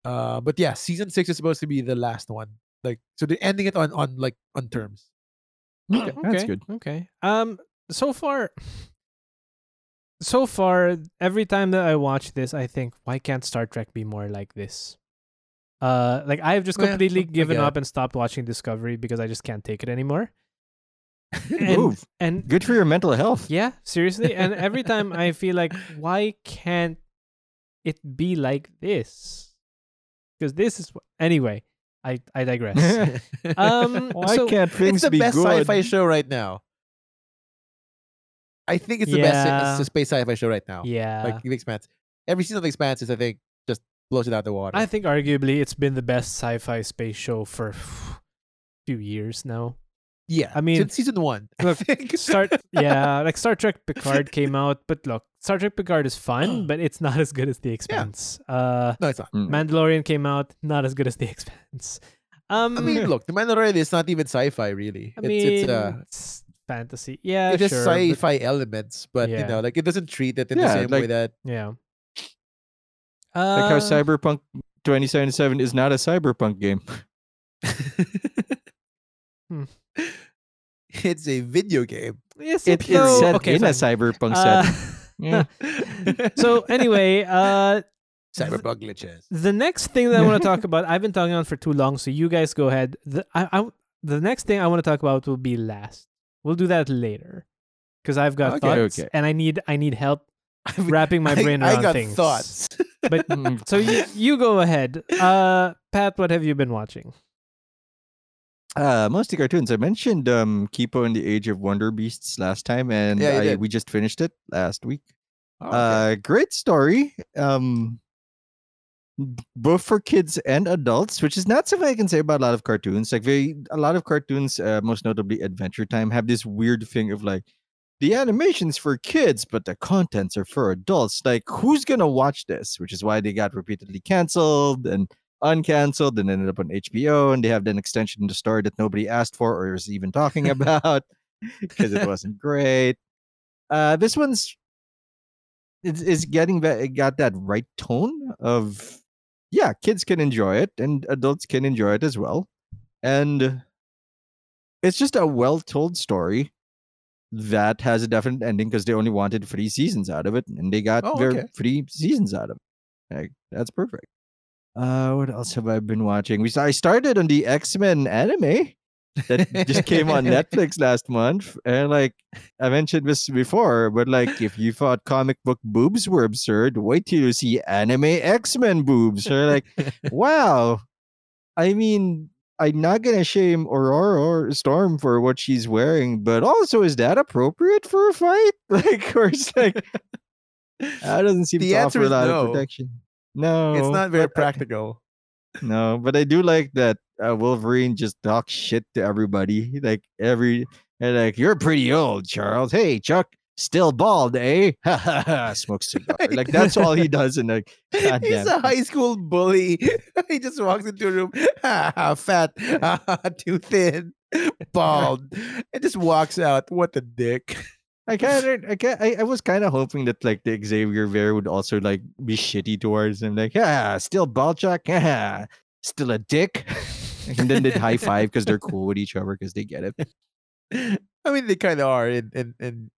uh, but yeah, season six is supposed to be the last one. Like so, they're ending it on on like on terms. Okay, that's good. Okay. Um. So far, so far, every time that I watch this, I think, why can't Star Trek be more like this? Uh, like I've just completely I given up and stopped watching Discovery because I just can't take it anymore. And- move. And Good for your mental health. yeah, seriously. And every time I feel like, why can't it be like this? Because this is what. Anyway, I I digress. um. Why so, can't things it's the be best good? sci-fi show right now. I think it's the best. It's the space sci-fi show right now. Yeah. like the Expanse. Every season of the Expanse is, I think, just blows it out the water. I think arguably it's been the best sci-fi space show for a few years now. yeah, I mean, since season one. I look, think. Start yeah, like Star Trek Picard came out, but look, Star Trek Picard is fun, but it's not as good as The Expanse. Uh no, it's not. Mm. Mandalorian came out, not as good as The Expanse. Um I mean, look, the Mandalorian is not even sci-fi, really. I it's mean, it's uh, it's fantasy. Yeah, it has sure. but- sci-fi elements, but Yeah. you know, like it doesn't treat it in Yeah, the same way like- that. yeah. Like how Uh, Cyberpunk 2077 is not a cyberpunk game. hmm. it's a video game. Yes, It, it, it's set okay, in a cyberpunk Uh, setting. Yeah. so anyway, uh Cyberpunk glitches. The next thing that I want to talk about, I've been talking on for too long, so you guys go ahead. The I, I the next thing I want to talk about will be last. We'll do that later because I've got Okay. thoughts Okay. and I need I need help wrapping my I- brain I, around got things. thoughts. But Mm, so you you go ahead, uh, Pat. What have you been watching? Uh, mostly cartoons. I mentioned um Kipo and the Age of Wonder Beasts last time, and Yeah, I, we just finished it last week. Oh, okay. Uh, great story. Um, b- both for kids and adults, which is not something I can say about a lot of cartoons. Like very, a lot of cartoons, uh, most notably Adventure Time, have this weird thing of like the animations for kids, but the contents are for adults. Like, who's gonna watch this? Which is why they got repeatedly canceled and uncanceled and ended up on HBO, and they have an extension in the story that nobody asked for or is even talking about because it wasn't great. Uh, this one's is, is getting that it got that right tone of yeah, kids can enjoy it and adults can enjoy it as well. And it's just a well told story that has a definite ending because they only wanted three seasons out of it and they got Oh, their okay. three seasons out of it. Like, that's perfect. Uh, what else have I been watching? We I started on the X Men anime that just came on Netflix last month. And like I mentioned this before, but like if you thought comic book boobs were absurd, wait till you see anime X Men boobs. Or like, wow. I mean, I'm not gonna shame Ororo or Storm for what she's wearing, but also is that appropriate for a fight? Like, or it's like that doesn't seem The to answer offer a lot no. of protection. No, it's not very but I- practical. no, but I do like that uh, Wolverine just talks shit to everybody. Like every and like you're pretty old, Charles. Hey, Chuck, still bald, eh? Ha ha ha. Smokes cigar. Like that's all he does. And like, He's goddamn. a high school bully. he just walks into a room, ha, ha, fat, ha, ha, too thin, bald, and just walks out. What a dick. I kind of, I, ki- I, I was kind of hoping that like the Xavier there would also like be shitty towards him, like, yeah, still bald, Chuck, yeah, still a dick. and then they'd high five because they're cool with each other because they get it. I mean, they kind of are in in in,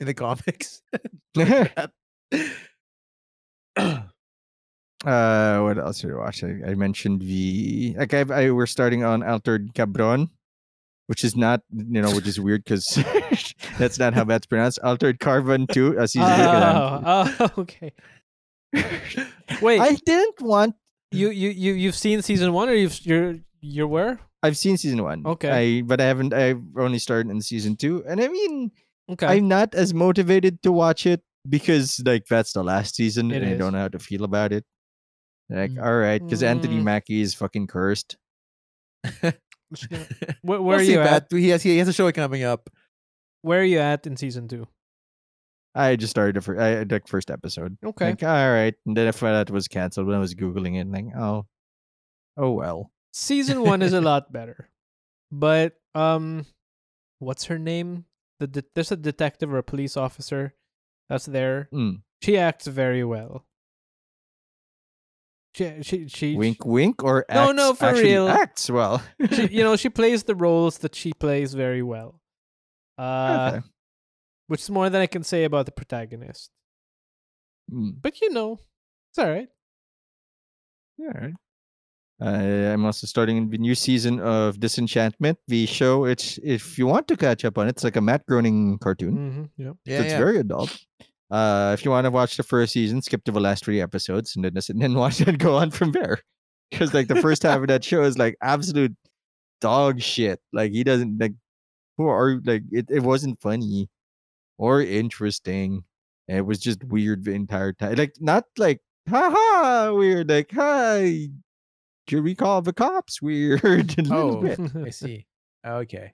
in the comics. Uh, what else did I watch? I, I mentioned the like I, I we're starting on Altered Cabron, which is not you know which is weird because that's not how that's pronounced. Altered Carbon two, a season. Oh, oh, okay. Wait, I didn't want. you you you you've seen season one, or you've you're you're where? I've seen season one. Okay. I but I haven't. I've only started in season two, and I mean Okay. I'm not as motivated to watch it because like that's the last season, It and I don't know how to feel about it. Like, Mm. all right, because Anthony Mm. Mackie is fucking cursed. where where We'll are you at? He has he has a show coming up. Where are you at in season two? I just started the first, I, the first episode. Okay. Like, all right. And then I found out it was canceled when I was Googling it. Like, oh, oh well. Season one is a lot better, but um, what's her name? The de- there's a detective or a police officer that's there. Mm. She acts very well. She she she Wink, wink, or No, acts, no, for real. acts well. she, you know she plays the roles that she plays very well. Uh, Okay. which is more than I can say about the protagonist. Mm. But you know, it's all right. Yeah, all right. Uh, I'm also starting the new season of Disenchantment, the show. It's if you want to catch up on it, it's like a Matt Groening cartoon. Mm-hmm, yeah. so Yeah, it's yeah. very adult. Uh, if you want to watch the first season, skip to the last three episodes and then and then watch it go on from there. Because like the first half of that show is like absolute dog shit. Like he doesn't like who are like it, it wasn't funny or interesting. It was just weird the entire time. Like not like haha weird, like hi. Should we call the cops weird? a Oh, bit. I see. Okay.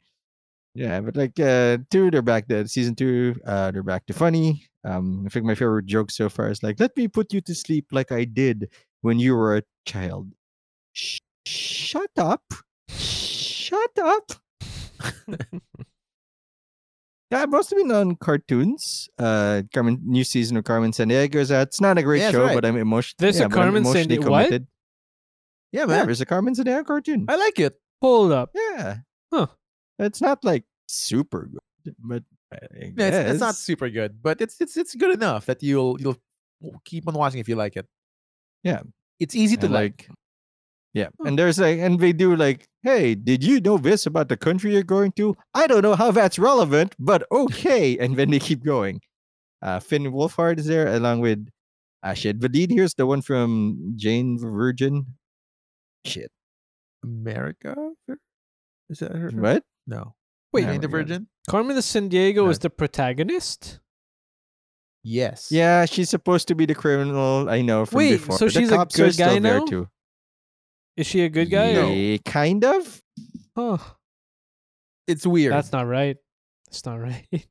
Yeah, but like uh two, they're back to season two, uh they're back to funny. Um I think my favorite joke so far is like, let me put you to sleep like I did when you were a child. Sh- shut up. Shut up. Yeah, I've mostly been on cartoons. Uh Carmen new season of Carmen Sandiego is out. It's not a great Yeah, show, right. but I'm emotional. There's yeah, I'm Carmen San emotionally Yeah, Yeah, man. there's a Carmen Sandiego cartoon. I like it. Hold up. Yeah. Huh. It's not like super good, but I Yeah, it's, it's not super good, but it's it's it's good enough that you'll you'll keep on watching if you like it. Yeah. It's easy to And, like. Yeah. And there's like, and they do like, hey, did you know this about the country you're going to? I don't know how that's relevant, but okay. and then they keep going. Uh, Finn Wolfhard is there along with uh, shit. The lead here's the one from Jane the Virgin. Shit. America? Is that her? What? No. Wait, Jane I the. Virgin? Carmen de San Diego No. is the protagonist. Yes. Yeah, she's supposed to be the criminal. I know from Wait, before. so The she's a cops are good still guy there now? too. Is she a good guy? or- Yeah, kind of. Huh. It's weird. That's not right. That's not right.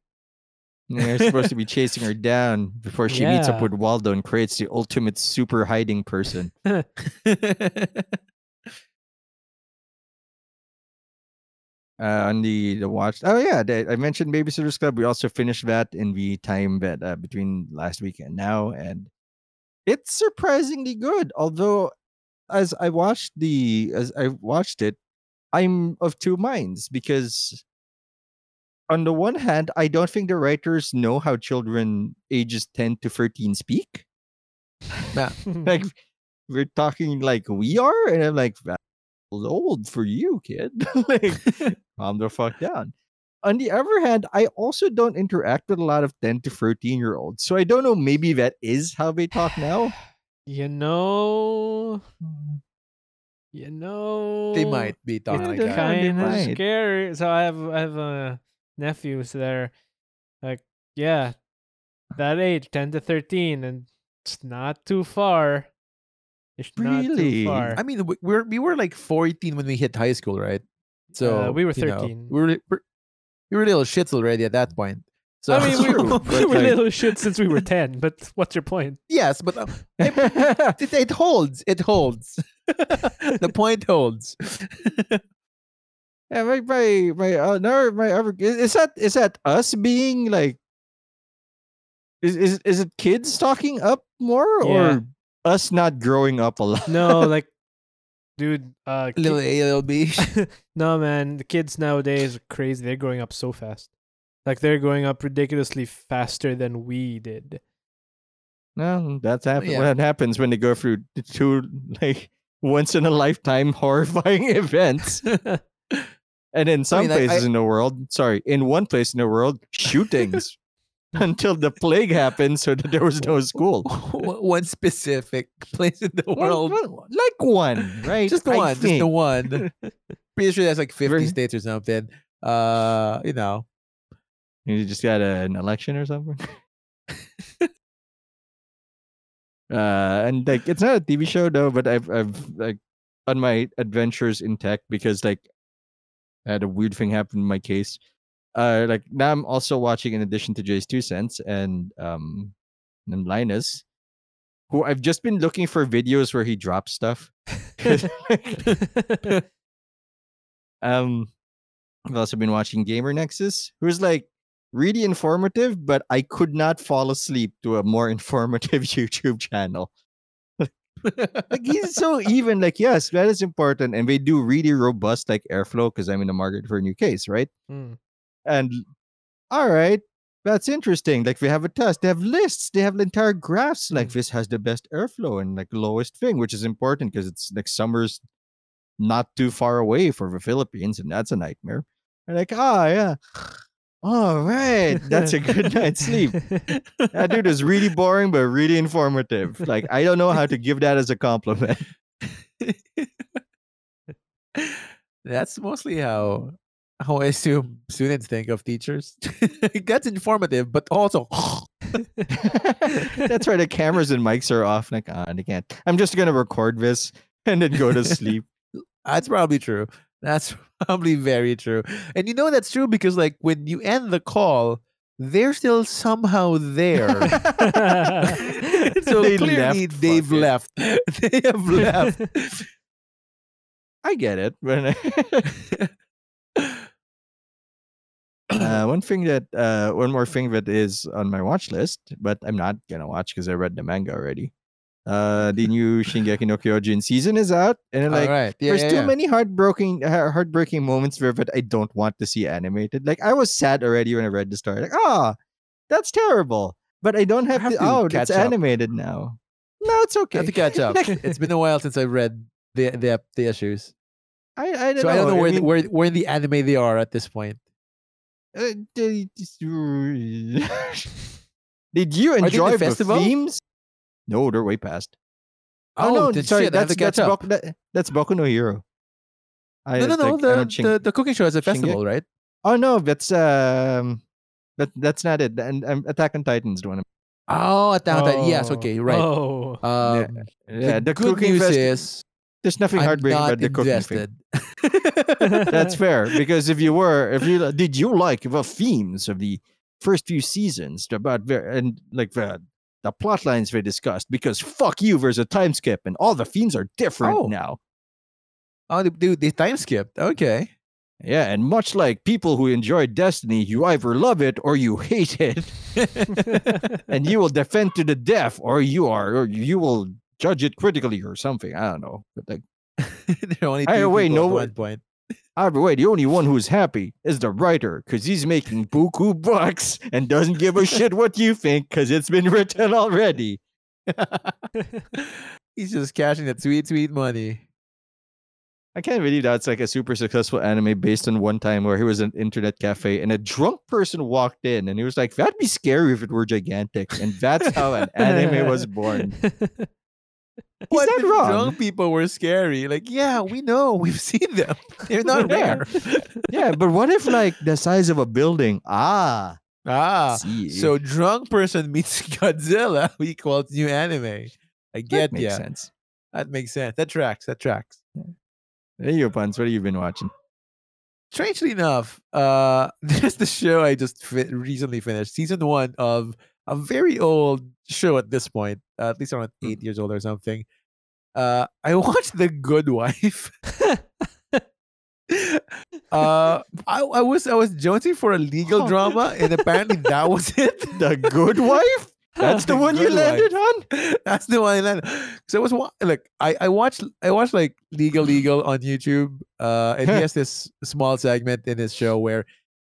Yeah, They're supposed to be chasing her down before she meets up with Waldo and creates the ultimate super hiding person. uh, on the the watch. Oh yeah, I mentioned Babysitters Club. We also finished that in the time that uh, between last week and now, and it's surprisingly good. Although, as I watched the as I watched it, I'm of two minds because. On the one hand, I don't think the writers know how children ages 10 to 13 speak. Yeah, like we're talking like we are, and I'm like, old for you, kid. like, calm the fuck down. On the other hand, I also don't interact with a lot of 10 to 13 year olds. So I don't know, maybe that is how they talk now. you know, you know, they might be talking like that. kind- of scary. So I have I have uh, nephews that are like, yeah, that age, ten to thirteen, and it's not too far. It's Really? I mean, we- we're we were like 14 when we hit high school, right? So Uh, we were you know, 13. we were we're- were little shits already at that point. So I mean, we, True, we were like- little shits since we were ten. But what's your point? yes, but uh, it, it holds. It holds. the point holds. Yeah, my my my uh, no, my other is, is that is that us being like is is is it kids talking up more Yeah. or us not growing up a lot? No, like, dude, uh, ki- little A, little B. no, man, the kids nowadays are crazy. They're growing up so fast. Like they're growing up ridiculously faster than we did. No, that's happen- Yeah. what happens when they go through two like once in a lifetime horrifying events. And in some mean, I- I- places in the world, sorry, in one place in the world, shootings until the plague happened so that there was no school. one specific place in the world. well, like one, right? just the one. Just the one. Pretty sure that's like 50 Very- states or something. Uh, you know. You just got a, an election or something. uh, and like it's not a TV show though, but I've I've like on my adventures in tech because like I had a weird thing happen in my case. Uh, like now I'm also watching in addition to JayzTwoCents and um and Linus, who I've just been looking for videos where he drops stuff. um I've also been watching Gamer Nexus, who's like really informative, but I could not fall asleep to a more informative YouTube channel. like he's so even. Like yes, that is important, and they do really robust like airflow because I'm in the market for a new case, right? Mm. And all right, that's interesting. Like we have a test, they have lists, they have entire graphs. Like Mm. this has the best airflow and like lowest thing, which is important because it's like summer's not too far away for the Philippines, and that's a nightmare. And like, ah, yeah. All right, that's a good night's sleep. That dude is really boring, but really informative. Like, I don't know how to give that as a compliment. That's mostly how how I assume students think of teachers. That's informative, but also That's why the cameras and mics are off. Like, ah, can't. I'm just gonna record this and then go to sleep. That's probably true. That's probably very true. And you know that's true because like when you end the call, they're still somehow there. so They clearly left, they've fuck it. left. they have left. I get it. Uh, one thing that uh, one more thing that is on my watch list, but I'm not gonna watch because I read the manga already. Uh, the new Shingeki no Kyojin season is out, and like right. Yeah, there's yeah, too yeah. many heartbreaking heart- heartbreaking moments there that I don't want to see animated. Like I was sad already when I read the story. Like, ah, that's terrible. But I don't have, have to. to Oh, it's up. animated now. No, it's okay. I have to catch up. it's been a while since I read the the, the issues. I, I don't So know. I don't know where, the, mean, where where in the anime they are at this point. Uh, they just- Did you in the enjoy the, festival? themes? No, they're way past. Oh, no, then sorry, shit, I have that's that's. Boku, that, that's Boku no Hero. I, no, no, no. like, The, don't Shing- the the cooking show is a Shingeki? festival, right? oh no, that's um, that that's not it. And um, Attack on Titan's the one. Oh, Attack on Titan. Yes, Oh, okay, right. Oh. Um, Yeah, the, the, good cooking news fest- is there's nothing I'm heartbreaking about the cooking thing. That's fair because if you were, if you did, you like the themes of the first few seasons about and like the the plot lines they discussed because fuck you, there's a time skip and all the themes are different Oh. now. oh, they, they time skipped. Okay. Yeah, and much like people who enjoy Destiny, you either love it or you hate it, and you will defend to the death, or you are, or you will judge it critically or something. I don't know. But like, there only two wait, no, one point. either way, the only one who's happy is the writer because he's making buku bucks and doesn't give a shit what you think because it's been written already. He's just cashing that sweet, sweet money. I can't believe that's like a super successful anime based on one time where he was in an internet cafe and a drunk person walked in and he was like, "That'd be scary if it were gigantic," and that's how an anime was born. If wrong? Drunk people were scary. Like, yeah, we know. We've seen them. They're not Yeah. rare. Yeah, but what if like the size of a building? Ah, ah. see, So drunk person meets Godzilla equals new anime. I get that makes ya. sense. That makes sense. That tracks. That tracks. There you go, puns. What have you been watching? Strangely enough, uh, there's the show I just fi- recently finished, season one of a very old show at this point, uh, at least around eight years old or something. Uh, I watched The Good Wife. uh, I, I was I was jonesing for a legal Oh. drama, and apparently that was it. The Good Wife. That's the The one you landed on. That's the one I landed. So I was wa- like, I I watched I watched like LegalEagle on YouTube, uh, and he has this small segment in his show where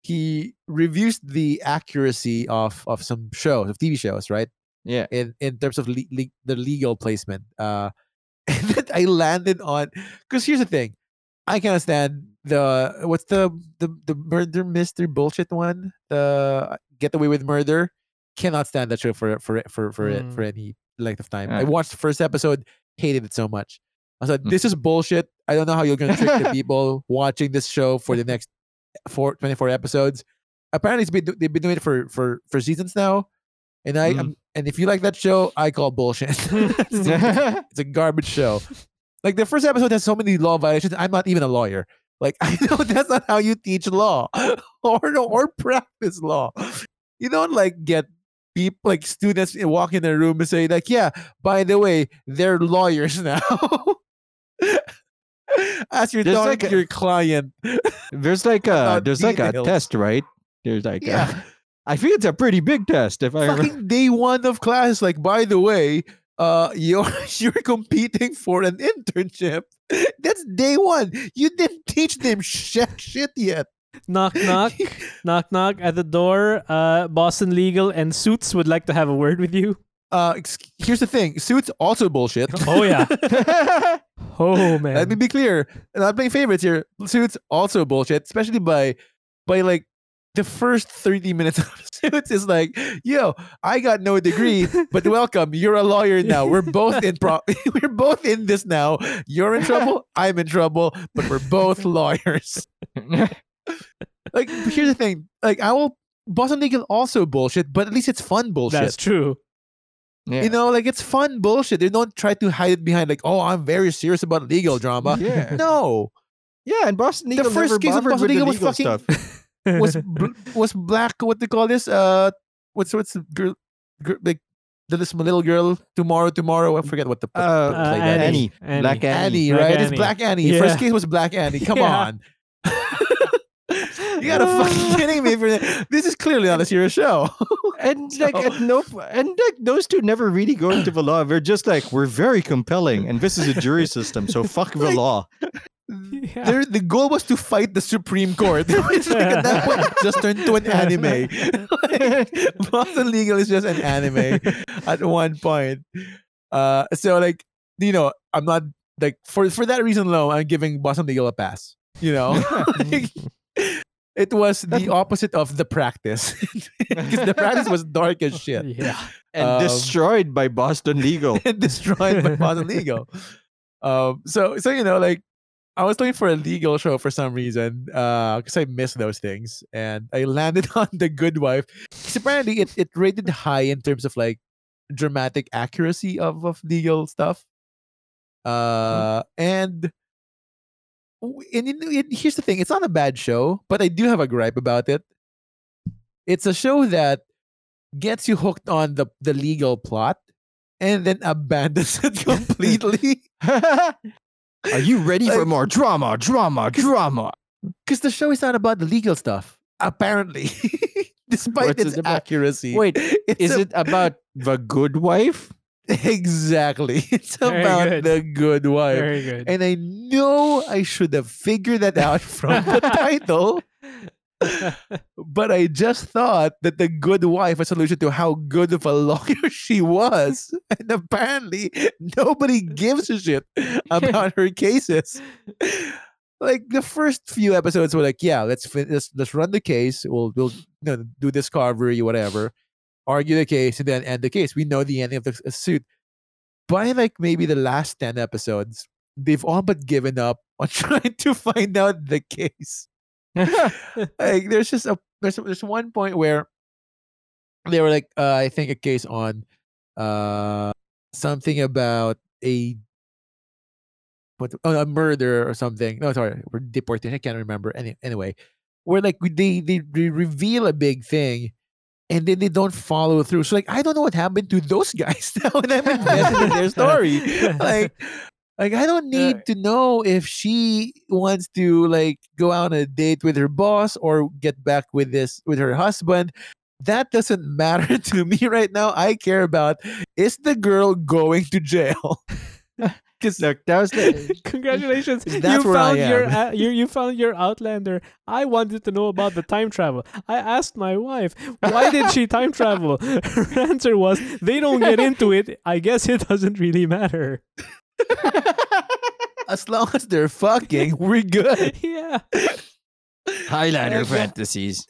he reviews the accuracy of of some shows of TV shows, right? Yeah. In in terms of le- le- the legal placement. Uh, and then I landed on because here's the thing, I can't stand the what's the the the murder mystery bullshit one, the Get Away with Murder. Cannot stand that show for for for for it for any length of time. I Ah. watched the first episode, hated it so much. I said, Mm. "This is bullshit. I don't know how you're gonna trick the people watching this show for the next four, 24 episodes." Apparently, it's been they've been doing it for for for seasons now, and I Mm. and if you like that show, I call bullshit. it's, a, it's a garbage show. Like the first episode has so many law violations. I'm not even a lawyer. Like I know that's not how you teach law or or practice law. You don't like get people like students walk in a room and say like, yeah, by the way, they're lawyers now. As you're There's talking like a- your client. There's like a there's like a test, right? There's like a- Yeah. I think it's a pretty big test if I remember. day one of class. Like, by the way, uh, you're you're competing for an internship. That's day one. You didn't teach them shit, shit yet. Knock knock knock knock at the door. Uh, Boston Legal and Suits would like to have a word with you. Uh, ex- here's the thing. Suits also bullshit. Oh yeah. Oh man. Let me be clear. I'm not playing favorites here. Suits also bullshit, especially by by like the first 30 minutes of Suits is like, yo, I got no degree, but welcome. You're a lawyer now. We're both in pro we're both in this now. You're in trouble, I'm in trouble, but we're both lawyers. Like here's the thing. Like I will Boston Legal also bullshit, but at least it's fun bullshit. That's true. Yeah. You know, like it's fun bullshit. They don't try to hide it behind like, oh, I'm very serious about legal drama. yeah. No. Yeah, and Boston Legal first never case of Boston with Legal was fucking- stuff. was bl- was black what they call this uh what's what's the girl, girl like the this little girl tomorrow tomorrow I forget what the what Uh, the Uh, play that is. Annie. Annie. Black Annie. Annie, Black right? It's Black Annie. Yeah. First case was Black Annie. Come Yeah. on. you gotta fucking kidding me for that. This is clearly not a serious show. And like So- at no and like those two never really go into the law. They're just like we're very compelling, and this is a jury system, so fuck the Like- law. Yeah. The goal was to fight the Supreme Court. Like, at that point, just turned to an anime. Like, Boston Legal is just an anime at one point. Uh, so like you know, I'm not like for for that reason alone, I'm giving Boston Legal a pass. You know, Like, it was the opposite of the practice because the practice was dark as shit Yeah. and Um, destroyed by Boston Legal. and destroyed by Boston Legal. Um, so so you know, like I was looking for a legal show for some reason because I miss those things, and I landed on The Good Wife. 'Cause apparently, it it rated high in terms of like dramatic accuracy of of legal stuff. Uh, and. And, it- here's the thing: it's not a bad show, but I do have a gripe about it. It's a show that gets you hooked on the the legal plot and then abandons it completely Are you ready for more drama, drama, drama? because the show is not about the legal stuff apparently despite What's its it accuracy Wait, is a- it about the good wife? exactly. It's Very about good. the good wife. Very good. and i know i should have figured that out from the title but i just thought that the good wife was a solution to how good of a lawyer she was. And apparently nobody gives a shit about her cases. Like the first few episodes were like yeah let's fin- let's, let's run the case. We'll we'll you know, do discovery whatever argue the case and then end the case we know the ending of the s- suit by like maybe the last 10 episodes they've all but given up on trying to find out the case like there's just a there's there's one point where they were like uh, I think a case on uh something about a what oh, a murder or something. No, sorry, or deportation. I can't remember. Any, anyway, where like they, they they reveal a big thing. And then they don't follow through. So like I don't know what happened to those guys now, and I'm invested in their story. Like like I don't need to know if she wants to like go out on a date with her boss or get back with this with her husband. That doesn't matter to me right now. I care about is the girl going to jail? Because Look, that was the, Congratulations! That's you where I found your am. uh, you you found your Outlander. I wanted to know about the time travel. I asked my wife, "Why did she time travel?" Her answer was, "They don't get into it. I guess it doesn't really matter." as long as they're fucking, we're good. yeah. Highlander Like, uh, fantasies.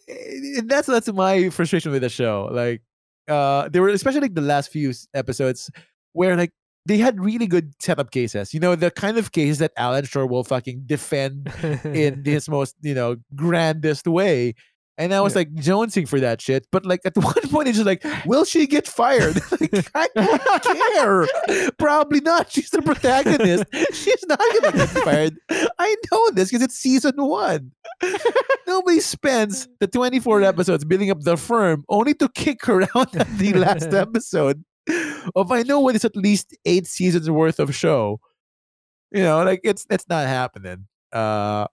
That's that's my frustration with the show. Like, uh, there were especially like the last few episodes where like they had really good setup cases. You know, the kind of cases that Alan Shore will fucking defend in his most you know grandest way. And I was like jonesing for that shit, but like at one point it's just like, will she get fired? like, I don't care. Probably not. She's the protagonist. She's not gonna get fired. I know this because it's season one. Nobody spends the 24 episodes building up the firm only to kick her out at the last episode of I know what is at least eight seasons worth of show. you know, like it's it's not happening. Uh,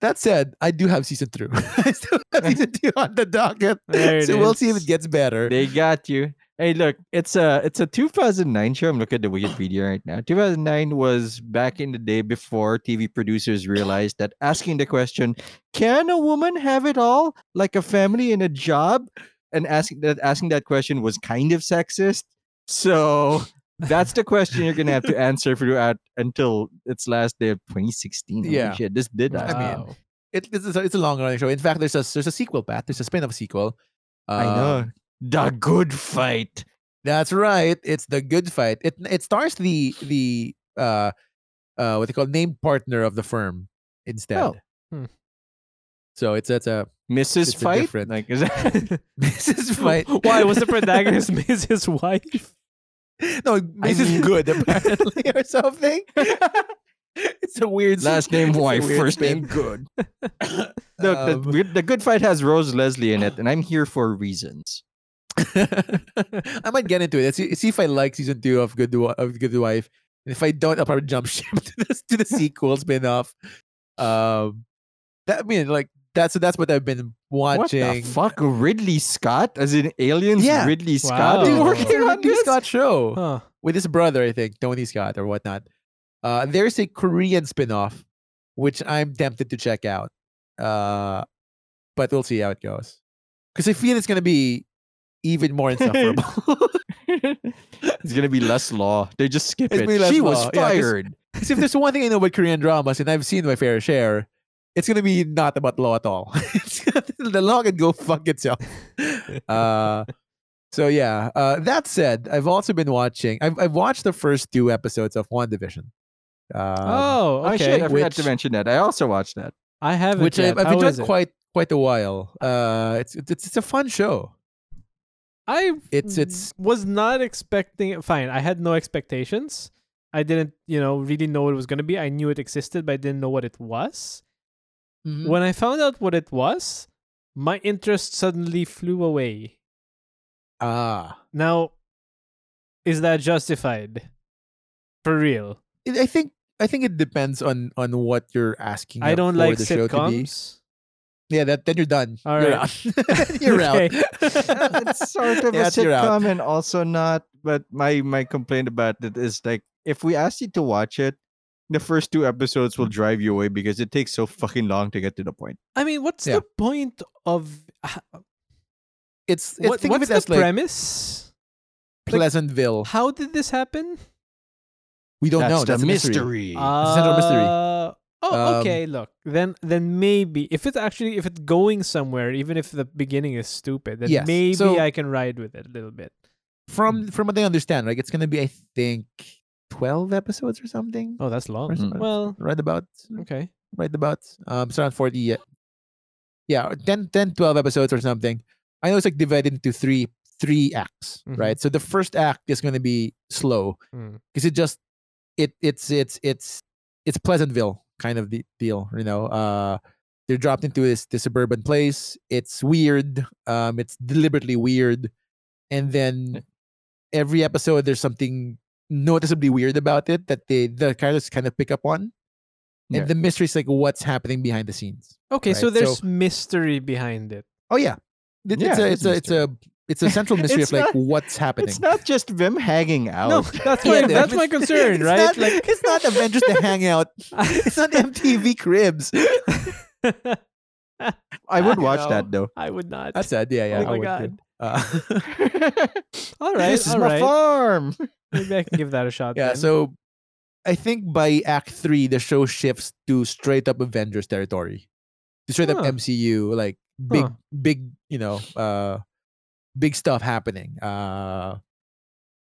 that said, I do have season two. I still have season two on the docket, so we'll see if it gets better. They got you. Hey, look, it's a it's a 2009 show. I'm looking at the Wikipedia right now. 2009 was back in the day before TV producers realized that asking the question, "Can a woman have it all, like a family and a job?" And asking that asking that question was kind of sexist. So that's the question you're gonna have to answer for throughout until its last day of 2016. Holy Yeah. shit, this did. I mean, It, it's, a, it's a long running show. In fact, there's a there's a sequel, Pat. There's a spin off sequel. I know. Um, The good fight. That's right. It's the good fight. It it stars the the uh uh what they call named partner of the firm instead. Oh. Hmm. So it's it's a Mrs. It's a Fight? different- Like is that Mrs. Fight. Why was the protagonist Mrs. Wife? No, Mrs. mean- Good apparently or something. it's a weird Last name wife, first name good. Look, the, Um, good- the good fight has Rose Leslie in it, and I'm here for reasons. I might get into it. See, see if I like season two of Good of Good Wife. And if I don't, I'll probably jump ship to the, to the sequel spin-off. Um, that I mean, like that's that's what I've been What watching. the fuck? Ridley Scott, as in Aliens? Yeah. Ridley Scott Wow. Dude, working on Ridley this. Scott show Huh. with his brother, I think, Tony Scott or whatnot. Uh, there's a Korean spin-off, which I'm tempted to check out. Uh, but we'll see how it goes. Because I feel it's gonna be even more insufferable. it's gonna be less law. They just skip It's it. gonna be less She was fired. Yeah, 'cause- fired. 'Cause if there's one thing I know about Korean dramas, and I've seen my fair share, it's gonna be not about law at all. The law can go fuck itself. Uh, so yeah. Uh, that said, I've also been watching. I've I've watched the first two episodes of WandaVision. Um, oh, okay. shit! I forgot to which- mention that. I also watched that. I haven't which yet. I've, I've enjoyed it? quite quite a while. Uh, it's it's it's a fun show. I It's- it's- was not expecting. it. Fine, I had no expectations. I didn't, you know, really know what it was going to be. I knew it existed, but I didn't know what it was. Mhm. When I found out what it was, my interest suddenly flew away. Ah, Now, is that justified? For real? I I think I think it depends on on what you're asking. I don't for like the show to be. sitcoms. Yeah, that then you're done. All you're right. out. you're Okay. out. it's sort of a Yes, you're out. sitcom and also not. But my my complaint about it is like if we ask you to watch it, the first two episodes will drive you away because it takes so fucking long to get to the point. I mean, what's Yeah. the point of It's, it's what, think of what's it as the like premise? like- Pleasantville. How did this happen? We don't That's know. the That's a mystery. It's a central mystery. Uh, oh, Um, okay. Look, then then maybe if it's actually if it's going somewhere, even if the beginning is stupid, then Yes, maybe so- I can ride with it a little bit. From from what I understand, like it's gonna be I think twelve episodes or something. Oh, that's long. Mm. so- Well, right about okay. right about um it's around 40 uh, yeah 10, 10 12 episodes or something i know it's like divided into three three acts Mhm. right so the first act is going to be slow Mm. because it just it it's it's it's it's pleasantville kind of the deal you know uh they're dropped into this, this suburban place it's weird um it's deliberately weird and then every episode there's something noticeably weird about it that they the characters kind of pick up on and Yeah. the mystery is like what's happening behind the scenes Okay, so there's so- mystery behind it. oh yeah It- Yeah, it's a it's a it's a it's a central mystery of like not- what's happening It's not just them hanging out. No, that's my Yeah, that's my concern, right? Not, like it's not Avengers to hang out. It's not MTV Cribs. I would watch that though. I would not. That's sad. Yeah, oh yeah. oh I my would god. too. Uh, All right, this is all my right. farm. Maybe I can give that a shot. yeah. then. So I think by Act Three, the show shifts to straight up Avengers territory, to straight Huh. up MCU, like big, Huh. big, you know, uh, big stuff happening, uh,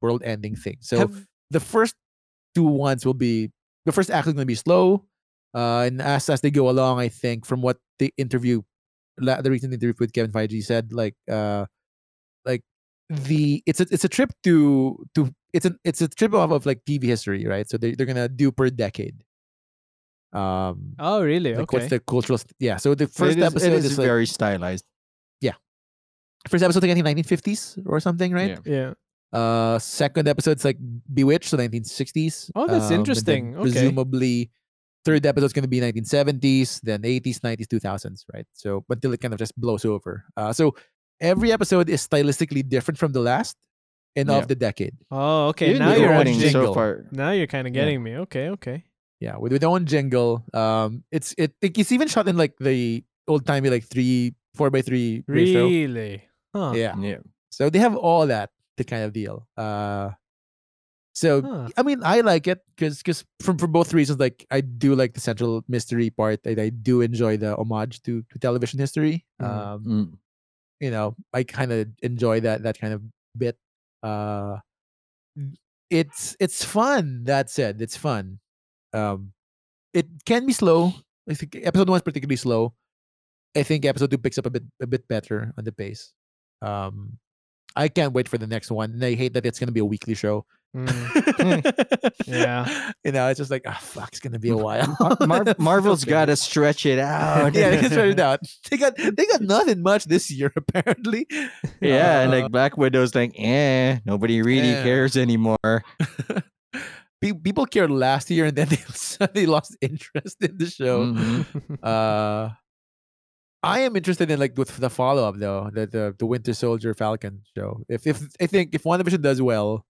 world-ending thing. So Have- the first two ones will be the first act is going to be slow, uh, and as as they go along, I think from what the interview, la- the recent interview with Kevin Feige said, like uh, like the it's a it's a trip to to it's a it's a trip off of like TV history, right? So they they're gonna do per decade. Um, oh really? like okay. what's the cultural? St- yeah. So the first it is, episode it is, is, like, very stylized. Yeah. first episode like I think 1950s or something, right? Yeah. yeah. Uh, second episode's like Bewitched, so 1960s. Oh, that's Um, interesting. Okay. Presumably, third episode's going to be 1970s, then 80s, 90s, 2000s, right? So until it kind of just blows over. Uh, so every episode is stylistically different from the last and Yeah. of the decade. Oh, okay. Even Now you're opening jingle. so far. now you're kind of Yeah. getting me. Okay, okay. Yeah, with with their own jingle. Um, it's it it's even shot in like the old timey like three four by three ratio. Really? Huh. Yeah. Yeah. So they have all that the kind of deal. Uh, so Huh. I mean, I like it because because from for both reasons. Like I do like the central mystery part. I, I do enjoy the homage to, to television history. Mm. Um, Mm. You know, I kind of enjoy that that kind of bit. Uh, it's it's fun. That said, it's fun. Um, it can be slow. I think episode one is particularly slow. I think episode two picks up a bit a bit better on the pace. Um, I can't wait for the next one. And I hate that it's gonna be a weekly show. Mm. Yeah. you know, it's just like, ah, fuck, it's gonna be a while. Mar- Marvel's got to stretch it out. yeah, they can stretch it out. They got they got nothing much this year apparently. Yeah, and Uh, like Black Widow's like, eh, nobody really Yeah. cares anymore. People cared last year and then they suddenly lost interest in the show. Mhm. Uh, I am interested in like with the follow up though, the, the the Winter Soldier Falcon show. If if I think if WandaVision does well,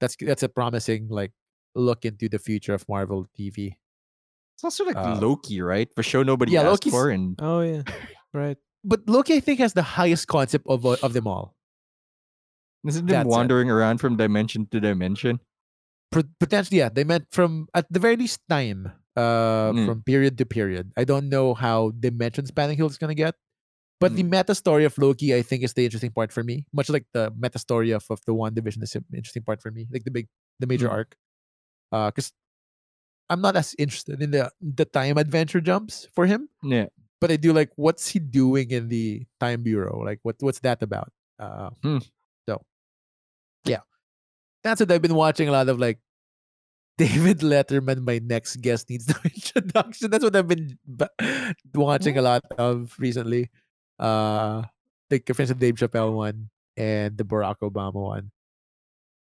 that's that's a promising like look into the future of Marvel TV. It's also like Uh, Loki, right? For show nobody yeah, asked Loki's- for, and oh yeah. Right. But Loki, I think, has the highest concept of uh, of them all. isn't That's him it. wandering around from dimension to dimension? Pro- potentially, yeah, they meant from at the very least time, uh, Mm. from period to period. I don't know how dimension spanning Hill is gonna get, but the Mm. meta story of Loki, I think, is the interesting part for me. Much like the meta story of, of the WandaVision is the interesting part for me, like the big, the major Mm. arc. Uh, because I'm not as interested in the the time adventure jumps for him, Yeah. but I do like what's he doing in the time bureau? Like what what's that about? Uh, Hmm. so yeah, that's what I've been watching a lot of like David Letterman. My next guest needs no introduction. That's what I've been ba- watching a lot of recently. Uh, like for instance, Dave Chappelle one and the Barack Obama one.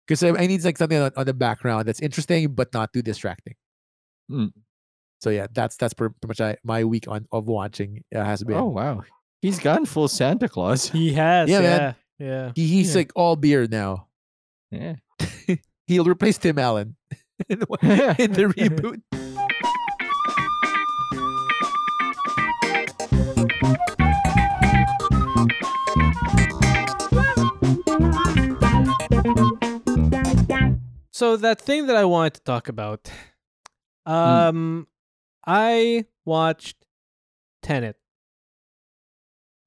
Because I, I need like something on, on the background that's interesting but not too distracting. Mm. So yeah, that's that's pretty much I, my week on of watching uh, has been. Oh wow, he's gone full Santa Claus. He has. Yeah, Yeah. man. Yeah. He, he's Yeah. like all beer now. Yeah. He'll replace Tim Allen in the, in the reboot. So that thing that I wanted to talk about, um, I watched Tenet.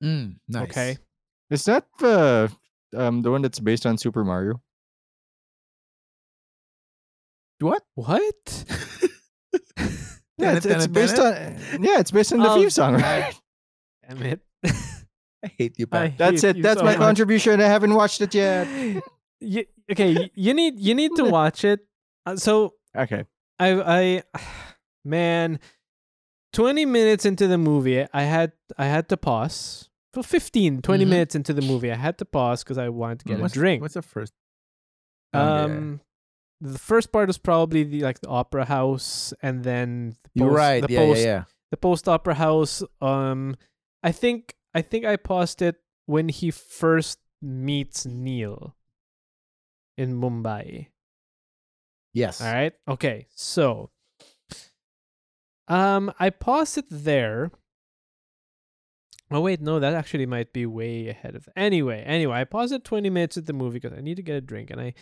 Mm, nice. Okay. Is that the um the one that's based on Super Mario? What? What? Yeah, it's, it's based on yeah, it's based on the Oh, theme song, right? Damn it. I hate you, Pat. That's it. That's so my much. contribution. I haven't watched it yet. You, okay, you need you need to watch it. Uh, So Okay. I I man 20 minutes into the movie I had I had to pause. For 15 20 Mhm. minutes into the movie I had to pause cuz I wanted to get what's, a drink. What's the first? Um the first part was probably the like the opera house and then the post- right. the Yeah, post yeah, yeah. the post opera house um I think I think I paused it when he first meets Neil in Mumbai. Yes. All right. Okay. So, um, I paused it there. Oh wait, no, that actually might be way ahead of. Anyway, anyway, I paused it twenty minutes at the movie because I need to get a drink, and I,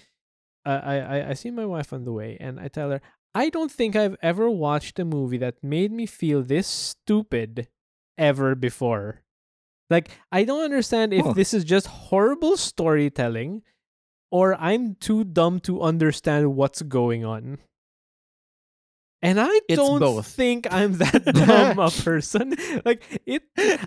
I, I, I see my wife on the way, and I tell her I don't think I've ever watched a movie that made me feel this stupid ever before. Like, I don't understand if Huh. this is just horrible storytelling or I'm too dumb to understand what's going on. And I It's don't both. think I'm that dumb a person. Like it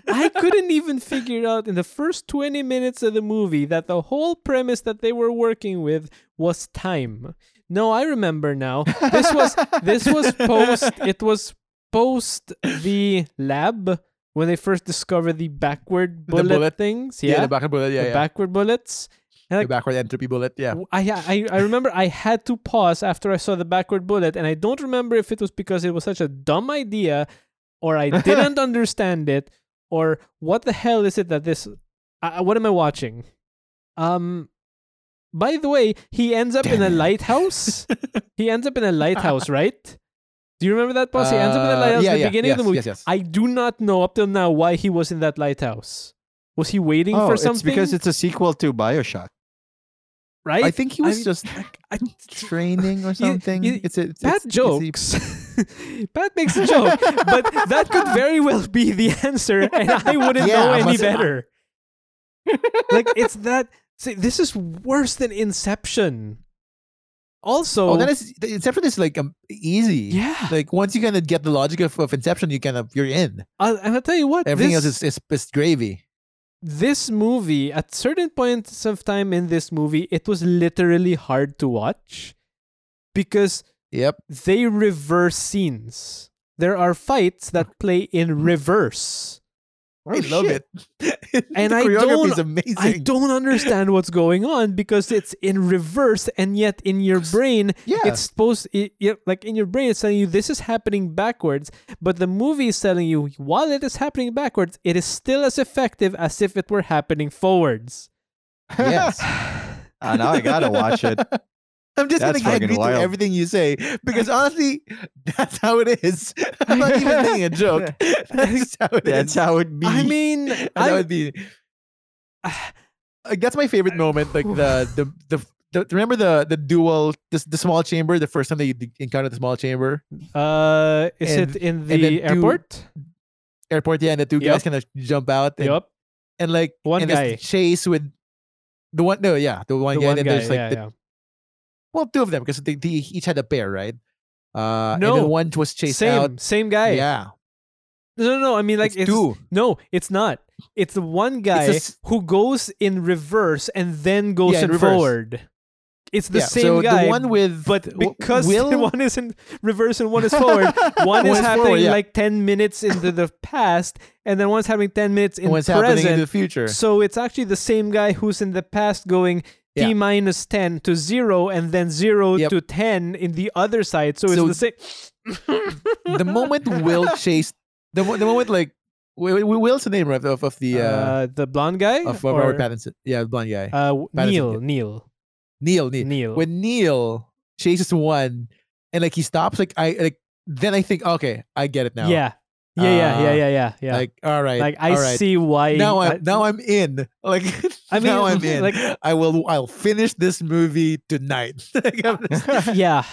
I couldn't even figure out in the first 20 minutes of the movie that the whole premise that they were working with was time. No, I remember now. This was this was post it was post the lab when they first discovered the backward The bullet, bullet? things. Yeah, Yeah. the back and bullet. Yeah, the yeah. backward bullets. The like- backward entropy bullet. Yeah. I, I I remember I had to pause after I saw the backward bullet, and I don't remember if it was because it was such a dumb idea, or I didn't understand it, or what the hell is it that this? Uh, what am I watching? Um, by the way, he ends up in a it. lighthouse. he ends up in a lighthouse, right? Do you remember that, boss? he ends up in a Uh, lighthouse yeah, at the yeah, beginning of the movie. Yes, yes. I do not know up till now why he was in that lighthouse. Was he waiting Oh, for it's something? because it's a sequel to Bioshock. Right. I think he I was mean, just I, training or something. you- it's a it's, Pat it's, it's a- jokes. Pat makes a joke, but that could very well be the answer, and I wouldn't Yeah, know any better. like it's that. See, this is worse than Inception. Also, oh, that is Inception is like um, easy. yeah. Like once you kind of get the logic of, of Inception, you kind of you're in. I'll, and I'll tell you what. Everything this, else is, is is gravy. This movie at certain points of time in this movie it was literally hard to watch because Yep. they reverse scenes. There are fights that mm. play in reverse I love shit. it. And the I don't- i don't understand what's going on because it's in reverse and yet in your brain Yeah. it's supposed it, it- like in your brain it's telling you this is happening backwards but the movie is telling you while it is happening backwards it is still as effective as if it were happening forwards yes. Ah, now I gotta watch it. I'm just That's gonna agree to everything you say because honestly, that's how it is. I'm not even making a joke. That's how it That's is. how it be. i mean That's how I, it be. Like that's my favorite moment. Like the the the. the remember the the dual the, the small chamber the first time that you encountered the small chamber uh is And- it in the two- airport airport yeah and the two Yup. guys kind of jump out and, yep and like One and guy. chase with the one no yeah the one the guy one and guy there's like yeah, the, yeah. Well two of them because they, they each had a pair right? Uh and No. then one was chased same out. same guy. Yeah. No no no i mean like it's it's, two. no it's not. It's the one guy s- who goes in reverse and then goes Yeah, in forward. It's the yeah, same so guy the one with but because Will one is in reverse and one is forward one is One's happening forward, yeah. like 10 minutes into the past and then one's happening 10 minutes in happening present. in the future. So it's actually the same guy who's in the past going t Yeah. minus 10 to 0 and then 0 Yep. to 10 in the other side. So, So it's the same. the moment Will chased the, the moment like we, Will, Will's the name right of, of the uh, uh, the blonde guy of, or, Robert Pattinson yeah the blonde guy. Uh, Neil. Neil. Neil Neil. Neil. When Neil chases one and like he stops like I like then I think okay I get it now. Yeah yeah yeah yeah Uh, yeah yeah yeah like all right like I right. see why now I- I'm now I'm in like I mean, now I'm in like- I will I'll finish this movie tonight Like, just- yeah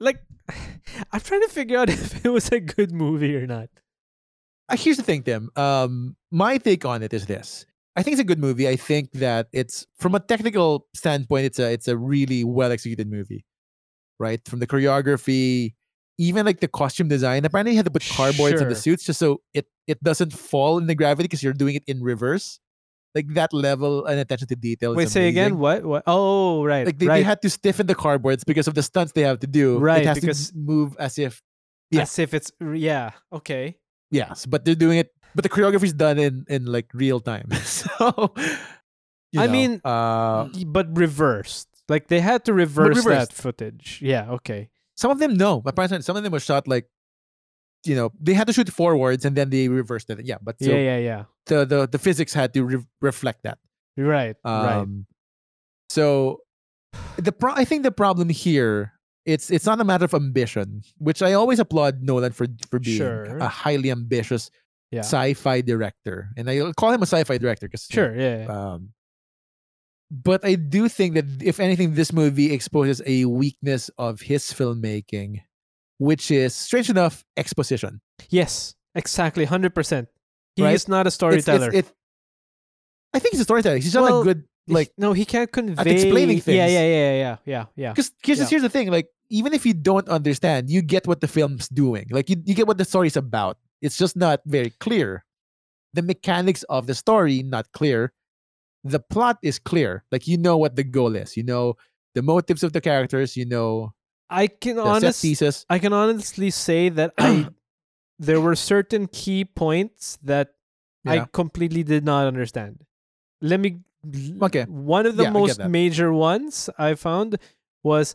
like I'm trying to figure out if it was a good movie or not Uh, here's the thing, Tim. Um, my take on it is this: I think it's a good movie. I think that it's from a technical standpoint, it's a it's a really well executed movie, right? From the choreography, even like the costume design. Apparently, you had to put cardboards in the suits just so it it doesn't fall in the gravity because you're doing it in reverse. Like that level and attention to detail. wait say again what what oh right Like they, right they had to stiffen the cardboards because of the stunts they have to do. Right, it has because- to move as if yeah. as if it's yeah okay Yes, but they're doing it. But the choreography is done in in like real time. so, you I know, mean, uh, but reversed like they had to reverse that footage yeah okay some of them no. Apparently, some of them were shot like, you know, they had to shoot forwards and then they reversed it. Yeah, but so yeah yeah yeah the the the physics had to re- reflect that. right right Um, So, the pro- I think the problem here. It's, it's not a matter of ambition, which I always applaud Nolan for for being Sure. a highly ambitious yeah sci-fi director, and I call him a sci-fi director because sure yeah, yeah. Um, but I do think that if anything, this movie exposes a weakness of his filmmaking, which is strange enough exposition. yes exactly 100% he Right? is not a storyteller It's, it, I think he's a storyteller. He's not Well, a good like no he can't convey explaining yeah things. yeah yeah yeah yeah yeah because here's, the- Yeah. here's the thing like even if you don't understand, you get what the film's doing. Like you, you get what the story's about. It's just not very clear. The mechanics of the story not clear. The plot is clear. Like you know what the goal is. You know the motives of the characters. You know i can honestly. I can honestly say that I there were certain key points that I completely did not understand. Let me Okay. One of the Yeah, most major ones I found was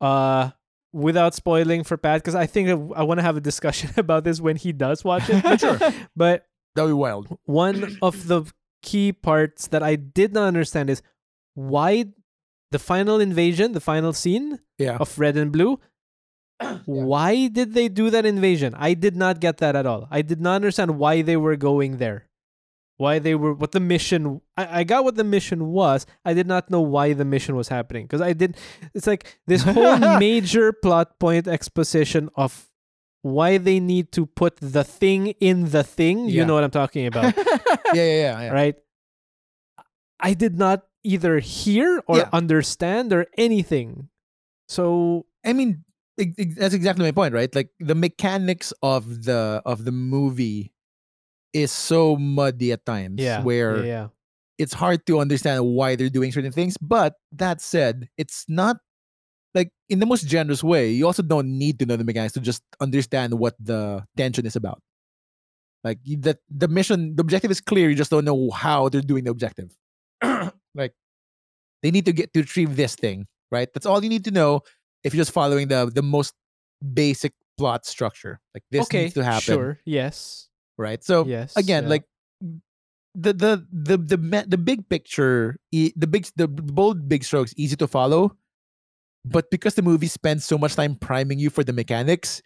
uh without spoiling for Pat because I think I want to have a discussion about this when he does watch it. Sure. But That'll be wild. one of the key parts that I did not understand is why the final invasion, the final scene Yeah. of red and blue. Why did they do that invasion? I did not get that at all. I did not understand why they were going there. Why they were, what the mission, I, I got what the mission was. I did not know why the mission was happening. Because I did, it's like this whole major plot point exposition of why they need to put the thing in the thing. You know what I'm talking about yeah, yeah, yeah. yeah. right? I did not either hear or Yeah. understand or anything. So I mean, that's exactly my point, right? Like the mechanics of the of the movie is so muddy at times, yeah, where yeah, yeah. it's hard to understand why they're doing certain things. But that said, it's not like in the most generous way. You also don't need to know the mechanics to just understand what the tension is about. Like that, the mission, the objective is clear. You just don't know how they're doing the objective. like they need to get to retrieve this thing, right? That's all you need to know if you're just following the the most basic plot structure. Like this okay, needs to happen, sure, yes, right? So yes. again yeah. like the the the the the big picture e- the big the bold big strokes easy to follow but because the movie spends so much time priming you for the mechanics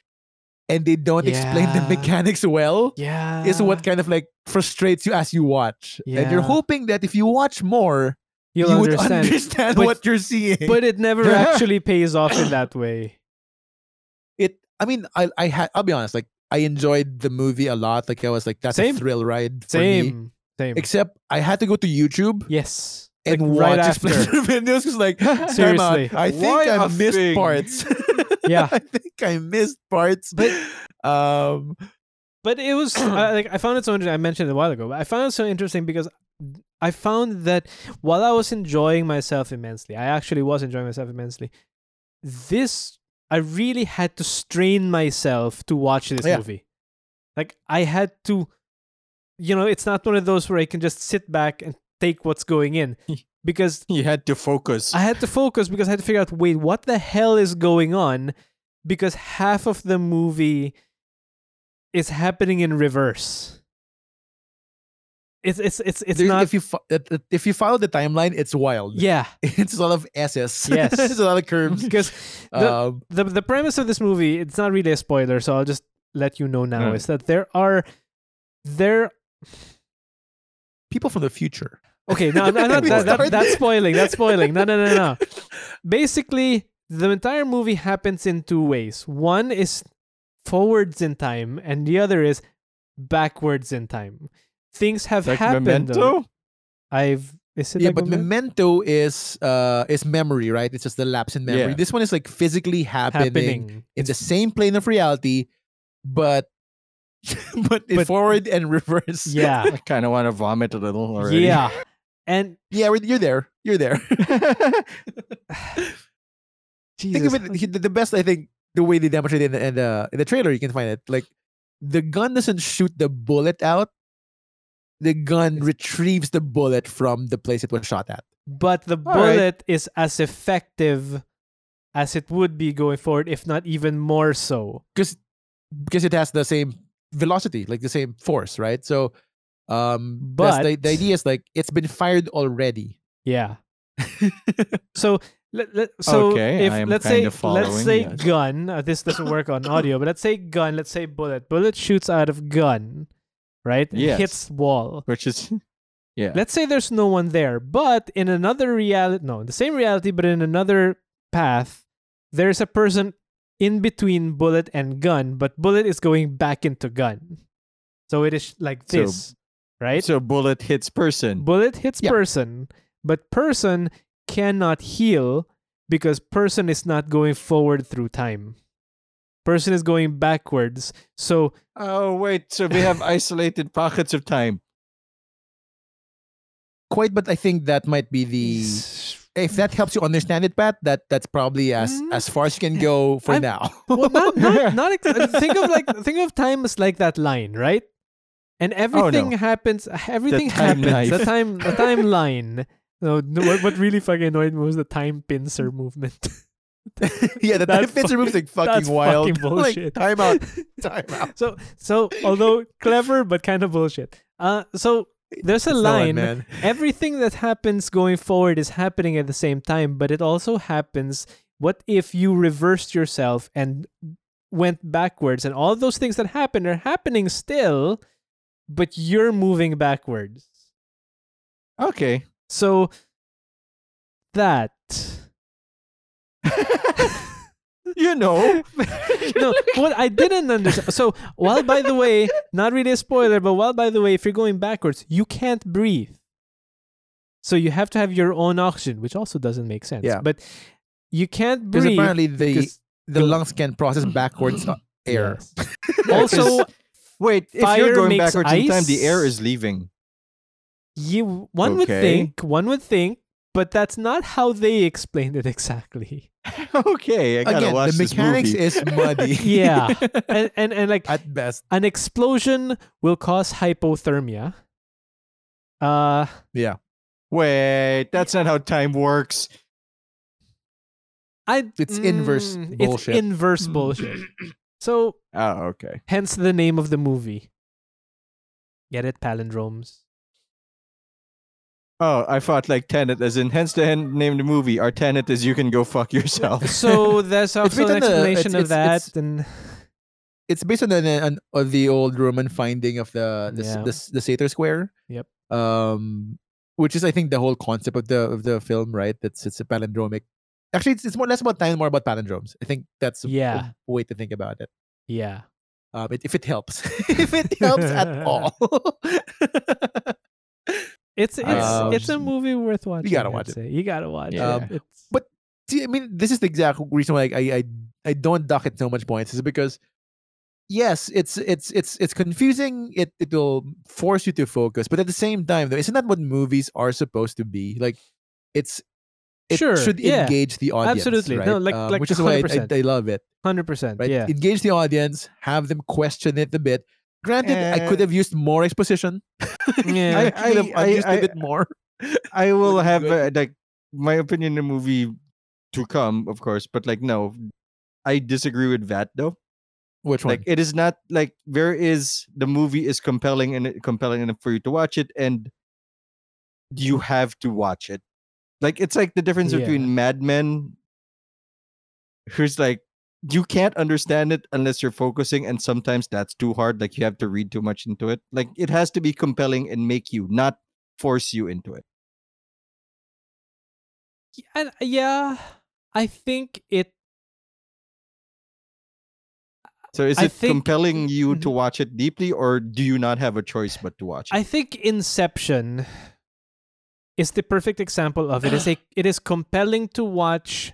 and they don't explain the mechanics well yeah, is what kind of like frustrates you as you watch. And you're hoping that if you watch more you'll you would understand. understand But- what you're seeing. but it never actually pays off in that way. it i mean i i had i'll be honest like i enjoyed the movie a lot. Like i was like that's Same. a thrill ride for me. Same, same. except i had to go to youtube yes, and like, watch right after. explanatory videos because like Seriously. I think Why I a missed thing? parts. Yeah. I think I missed parts. But- um But it was uh, like I found it so interesting. I mentioned it a while ago, but I found it so interesting because I found that while I was enjoying myself immensely, I actually was enjoying myself immensely. This I really had to strain myself to watch this Yeah. movie. Like I had to, you know, it's not one of those where I can just sit back and take what's going in because you had to focus. I had to focus because I had to figure out wait, what the hell is going on? Because half of the movie is happening in reverse. It's it's it's it's not if you fo- if you follow the timeline, it's wild. yeah It's a lot of S's. Yes. it's a lot of curves. because the, um, the the premise of this movie it's not really a spoiler so I'll just let you know now is that there are there people from the future. Okay no, no, no that, that, that's spoiling that's spoiling no no no no basically the entire movie happens in two ways one is forwards in time and the other is backwards in time things have like happened Memento. I've is it yeah, like but Memento? Memento is uh is memory, right? It's just the lapse in memory. Yeah. This one is like physically happening, happening in the same plane of reality, but but, in But- forward and reverse. yeah I kind of want to vomit a little already. yeah and yeah, you're there. You're there. Think of it. The best, I think, the way they demonstrate it in the, in the in the trailer, you can find it. Like the gun doesn't shoot the bullet out. The gun retrieves the bullet from the place it was shot at. but the All right. bullet is as effective as it would be going forward, if not even more so. because because it has the same velocity, like the same force, right? So, um, that's the, But- the idea is like it's been fired already. Yeah. So let, let, so okay, if let's say let's say yes. gun, uh, this doesn't work on audio, but let's say gun, let's say bullet. Bullet shoots out of gun, right? And Yes. Hits wall. Which is, yeah. Let's say there's no one there, but in another reality, no, the same reality, but in another path, there's a person in between bullet and gun, but bullet is going back into gun. So it is like So- this, right? So bullet hits person. Bullet hits Yeah. person, but person cannot heal because person is not going forward through time. Person is going backwards. So Oh wait, so we have isolated pockets of time. Quite, but I think that might be the if that helps you understand it, Pat. That that's probably as Mm. as far as you can go for I'm- now. well, not, not, not ex- think of like think of time as like that line, right? And everything no. happens. Everything time happens. The time, the timeline. No, no, what, what really fucking annoyed me was the time pincer movement. yeah, the time pincer moves like fucking that's wild. fucking bullshit. like, time out. Time out. so, so although clever but kind of bullshit. Uh, so there's a It's line. everything that happens going forward is happening at the same time, but it also happens. What if you reversed yourself and went backwards, and all those things that happen are happening still, but you're moving backwards? Okay. So that. you know. no, what I didn't understand. So, while by the way, not really a spoiler, but while by the way, if you're going backwards, you can't breathe. So you have to have your own oxygen, which also doesn't make sense. Yeah. But you can't breathe. apparently the because- the lungs can process backwards air. Yes. Also, Wait, if fire you're going makes backwards in time, the air is leaving. you one would think, one would think, but that's not how they explained it exactly. okay, I gotta Again, watch the this mechanics movie. is muddy. Yeah. And and, and like At best. an explosion will cause hypothermia. Uh Yeah. Wait, that's not how time works. I It's inverse mm, bullshit. It's inverse bullshit. So Oh, okay. hence the name of the movie. Get it? Palindromes. Oh, I thought like Tenet, as in hence the hen- name of the movie. Our Tenet is you can go fuck yourself. So there's also an on the- explanation it's- of that, it's- and It's based on the on, on the old Roman finding of the the, Yeah. the, the Sator Square. Yep. Um, which is I think the whole concept of the of the film, right? That's it's a palindromic. Actually, it's, it's more less about time, more about palindromes. I think that's Yeah. way to think about it. yeah, Um, it, if it helps, if it helps at all. it's it's Um, it's a movie worth watching. You gotta watch it. say. You gotta watch Yeah. it. Um, but- See, I mean, this is the exact reason why I I I don't dock it so much points is because yes, it's it's it's it's confusing. It it will force you to focus, but at the same time, though, isn't that what movies are supposed to be? Like, it's it Sure, should yeah. engage the audience. Absolutely. right? No, like- Um, like which is why I, I, 100%. Love it. hundred percent. Right, Yeah, engage the audience, have them question it a bit. Granted, I could Eh. have used more exposition. yeah. I could have I- used I- a bit more. I will have uh, like my opinion in the movie to come, of course, but like no, I disagree with that though. Which one? Like it is not like there is the movie is compelling and compelling enough for you to watch it, and you have to watch it. Like it's like the difference Yeah. between Mad Men, who's like you can't understand it unless you're focusing, and sometimes that's too hard. Like you have to read too much into it. Like it has to be compelling and make you, not force you into it. and yeah, I think it. So is I it think- compelling you to Mhm. watch it deeply, or do you not have a choice but to watch it? I think Inception is the perfect example of it. Is a, it is compelling to watch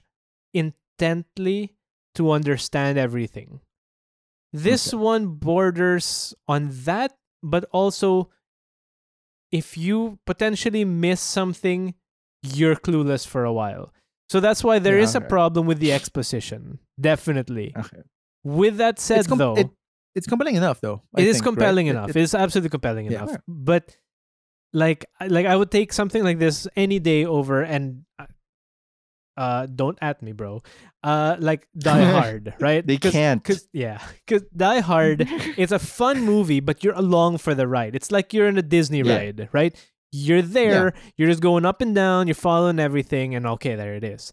intently to understand everything. This one borders on that, but also if you potentially miss something, you're clueless for a while. So that's why there Yeah, is a problem with the exposition. Definitely. okay. With that said, it's com- though, it- it's compelling enough, though. I it is think, right? compelling It- enough. it- It is absolutely compelling Yeah. enough. But like, I- like I would take something like this any day over, and uh, uh, don't at me, bro. Uh, like Die Hard, right? They Cause, can't. Cause yeah, cause Die Hard, it's a fun movie, but you're along for the ride. It's like you're in a Disney Yeah. ride, right? You're there, you're just going up and down, you're following everything, and okay, there it is.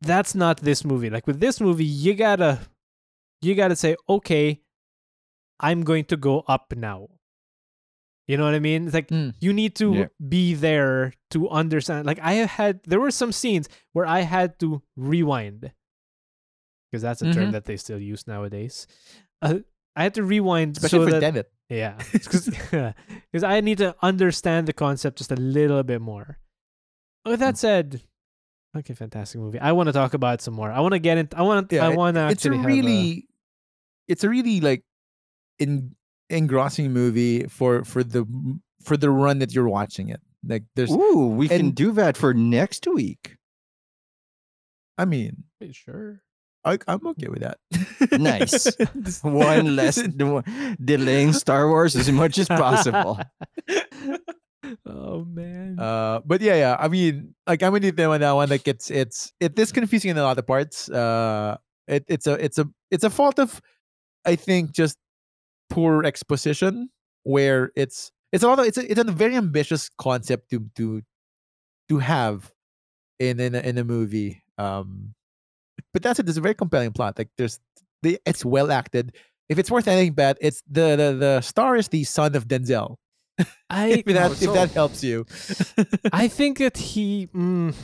That's not this movie. Like with this movie, you gotta, you gotta say, okay, I'm going to go up now. You know what I mean? It's like Mm. you need to Yeah. be there to understand. Like I had, there were some scenes where I had to rewind because that's a term Mhm. that they still use nowadays. Uh, I had to rewind especially so for that yeah, because I need to understand the concept just a little bit more. With that said, okay, fantastic movie. I want to talk about it some more. I want to get into. I want. Yeah, I it- want to It's a actually have really, it's a really like, in engrossing movie for for the for the run that you're watching it. Like there's, Ooh, we can do that for next week. I mean, A, sure. I, I'm okay with that. Nice. One less one- delaying Star Wars as much as possible. oh man. Uh, but yeah, yeah. I mean, like I'm with them on that one. Like it's it's it is confusing in a lot of parts. Uh, it it's a it's a it's a fault of, I think, just poor exposition. Where it's it's a lot of it's a, it's a very ambitious concept to to to have in in a, in a movie. Um, but that's it. There's a very compelling plot. Like there's the it's well acted. If it's worth anything bad, it's the the the star is the son of Denzel. I If that Oh, if that helps you. I think that he. Mm,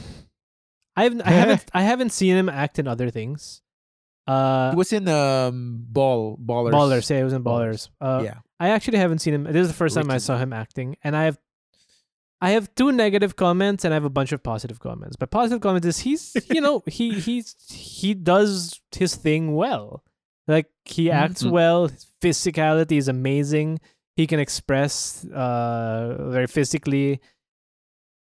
I haven't. I haven't. I haven't seen him act in other things. Uh, He was in um ball ballers. Ballers. Yeah, he was in Ballers. Uh, yeah. I actually haven't seen him. This is the first time I saw him acting, and I have, I have two negative comments and I have a bunch of positive comments. But positive comments is he's, you know, he he's he does his thing well. Like he acts Mhm. well. His physicality is amazing. He can express uh very physically.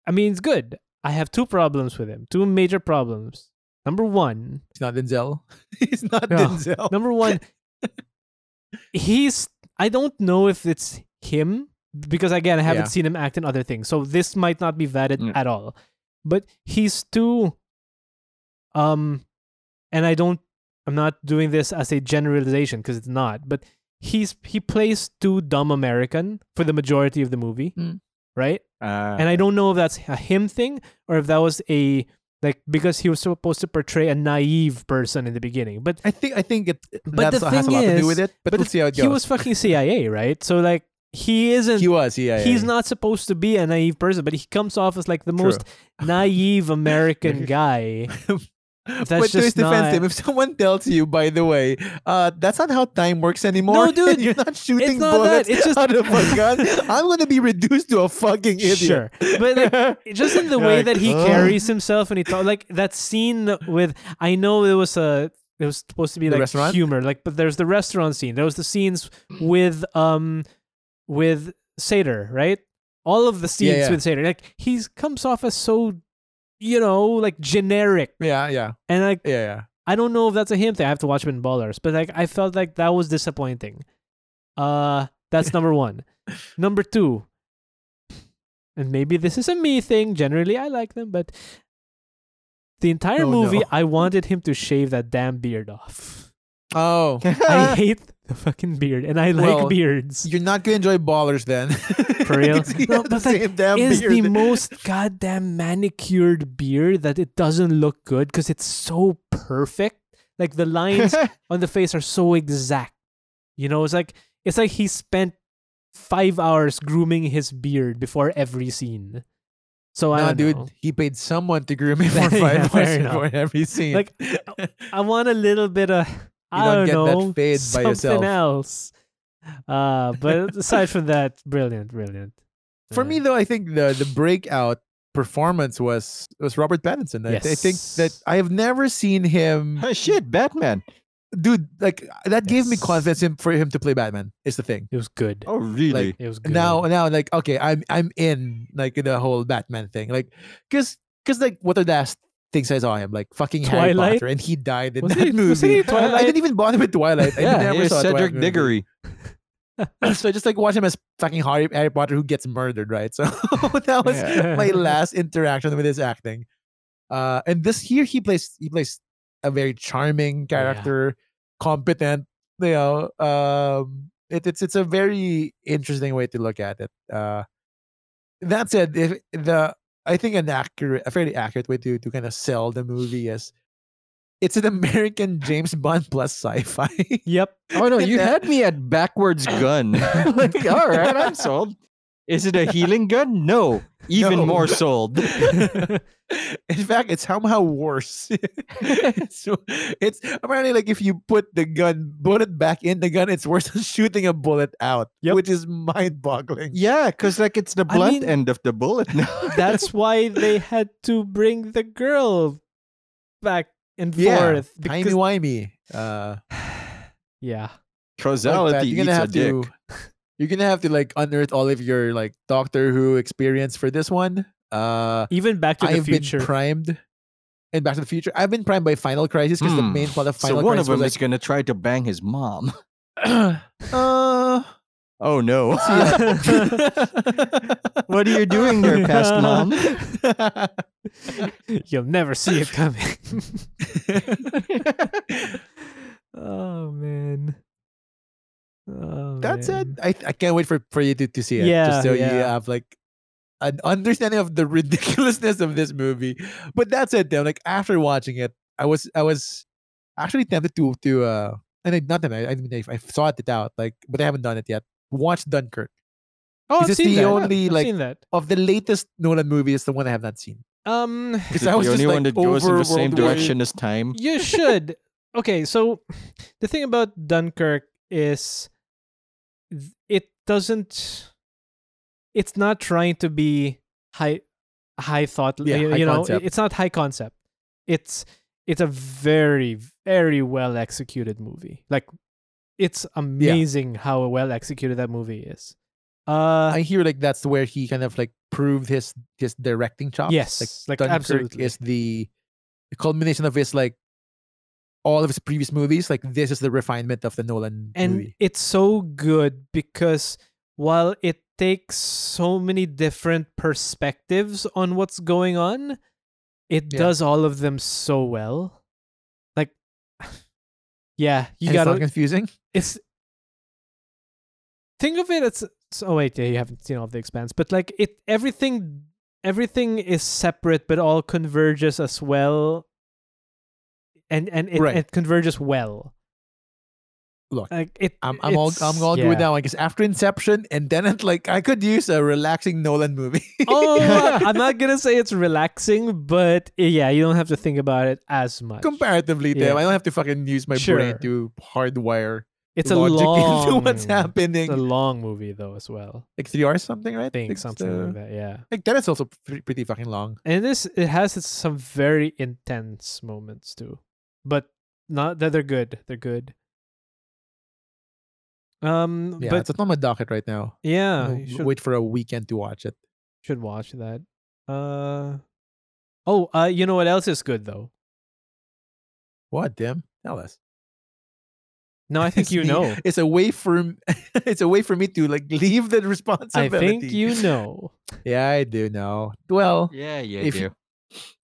I mean, it's good. I have two problems with him. Two major problems. Number one, He's not Denzel. He's not No. Denzel. Number one, he's. I don't know if it's him because again, I haven't Yeah. seen him act in other things, so this might not be valid Yeah. at all. But he's too. Um, and I don't. I'm not doing this as a generalization because it's not. But he's he plays too dumb American for the majority of the movie, Mm. right? Uh, and I don't know if that's a him thing or if that was a like because he was supposed to portray a naive person in the beginning. But I think I think it But that's the has a thing lot to do with it. But, but we'll see how it goes. he was fucking CIA, right? So like he isn't. he was, yeah. yeah, he's not supposed to be a naive person, but he comes off as like the True. most naive American guy. but that's to his just defense, not- if someone tells you, by the way, uh, that's not how time works anymore. No, dude, you're not shooting not that, bullets it's just- out of a gun. I'm gonna be reduced to a fucking idiot. Sure, but like just in the way Like, that he carries himself and he talk like that scene with I know it was a it was supposed to be The like restaurant? humor like but there's the restaurant scene there was the scenes with um with Sator right all of the scenes yeah. with Sator like he comes off as so you know like generic Yeah, yeah, and like yeah, yeah. I don't know if that's a him thing I have to watch him in Ballers but like I felt like that was disappointing uh that's number one number two and maybe this is a me thing. Generally, I like them, but the entire Oh, movie, no. I wanted him to shave that damn beard off. Oh, I hate the fucking beard, and I like Well, beards. you're not gonna enjoy ballers then. For real? No, but, like, same damn Is beard. the most goddamn manicured beard that it doesn't look good because it's so perfect. Like the lines on the face are so exact. You know, it's like it's like he spent five hours grooming his beard before every scene. So I Nah, don't dude, know. he paid someone to groom him for five fair hours for every scene. Like, I want a little bit of I don't don't, get that know fade by something else. Uh, but aside from that, brilliant, brilliant. for me though, I think the the breakout performance was was Robert Pattinson. I, I think that I have never seen him, oh, shit, Batman. dude. Like that gave me confidence in, for him to play Batman. Is the thing. it was good. Oh, really? It was good. Now, now, like okay, I'm I'm in like the whole Batman thing, like because because like what are the last things I saw him like fucking Harry Potter, and he died in Was that he- movie. was he in I didn't even bother with Twilight. I yeah, never saw Cedric Twilight. Diggory. so I just like watch him as fucking Harry, Harry Potter who gets murdered, right? So that was Yeah. my last interaction with his acting. Uh, and this here he plays he plays a very charming character, competent. You know, um, it, it's it's a very interesting way to look at it. Uh, that said, if the I think an accurate, a fairly accurate way to to kind of sell the movie is it's an American James Bond plus sci-fi. Yep. Oh no, you had me at backwards gun. like, all right, I'm sold. Is it a healing gun? No, even No. more sold. In fact, it's somehow worse. so it's apparently like if you put the gun bullet back in the gun, it's worse than shooting a bullet out, Yep. which is mind-boggling. yeah, because like it's the I blunt mean, end of the bullet. That's why they had to bring the girl back and Yeah, forth. timey Because, wimey. Uh, yeah. like causality that. You're eats gonna a have dick. to. You're gonna have to like unearth all of your like Doctor Who experience for this one. Uh, Even Back to the Future. I've Future. been primed. and Back to the Future. I've been primed by Final Crisis because the Hmm. main plot of Final So Final one of them was is gonna try to bang his mom. uh, Oh no! what are you doing there, past mom? You'll never see it coming. oh man. Oh, That's it. I I can't wait for, for you to, to see it. Yeah, just so you have like an understanding of the ridiculousness of this movie. But that's it. Then, like after watching it, I was I was actually tempted to to uh and I, not that I, I mean I, I saw it out like but I haven't done it yet. Watch Dunkirk. Oh, I've this seen the that. only, I've like, seen that. Of the latest Nolan movie, it's the one I have not seen. Um, Is Because I was the just only like one that goes in over the same World War- direction as time. you should. okay, so the thing about Dunkirk is th- it doesn't. It's not trying to be high, high thought. Yeah, you, high you know, concept. it's not high concept. It's it's a very very well executed movie. Like, it's amazing how well executed that movie is. Uh, I hear like that's where he kind of like proved his his directing chops. yes, like like, Dunkirk absolutely. is the culmination of his like all of his previous movies. Like this is the refinement of the Nolan and movie. it's so good because while it takes so many different perspectives on what's going on it Yeah. does all of them so well like yeah you not gotta confusing. it's think of it as oh wait yeah you haven't seen all of the expanse but like it everything everything is separate but all converges as well and and it, Right. it converges well Look, like it I'm I'm all I'm all good yeah. with that one because after Inception and then it, like I could use a relaxing Nolan movie. oh, I'm not gonna say it's relaxing, but yeah, you don't have to think about it as much. comparatively, Yeah. Tim, I don't have to fucking use my Sure. brain to hardwire it's a logic long, into what's happening. It's a long movie though, as well. like three hours something, right? I think Like, something uh, like that. Yeah, Like that is also pretty, pretty fucking long. and this it has some very intense moments too, but not that they're good. They're good. Um, Yeah, but it's on my docket right now. yeah, you should wait for a weekend to watch it. should watch that. Uh, oh, uh, you know what else is good though? What, Tim? Tell us. No, I think It's you me- know. It's a way for it's a way for me to like leave the responsibility. I think you know. Yeah, I do know. Well, Yeah, you If do. you-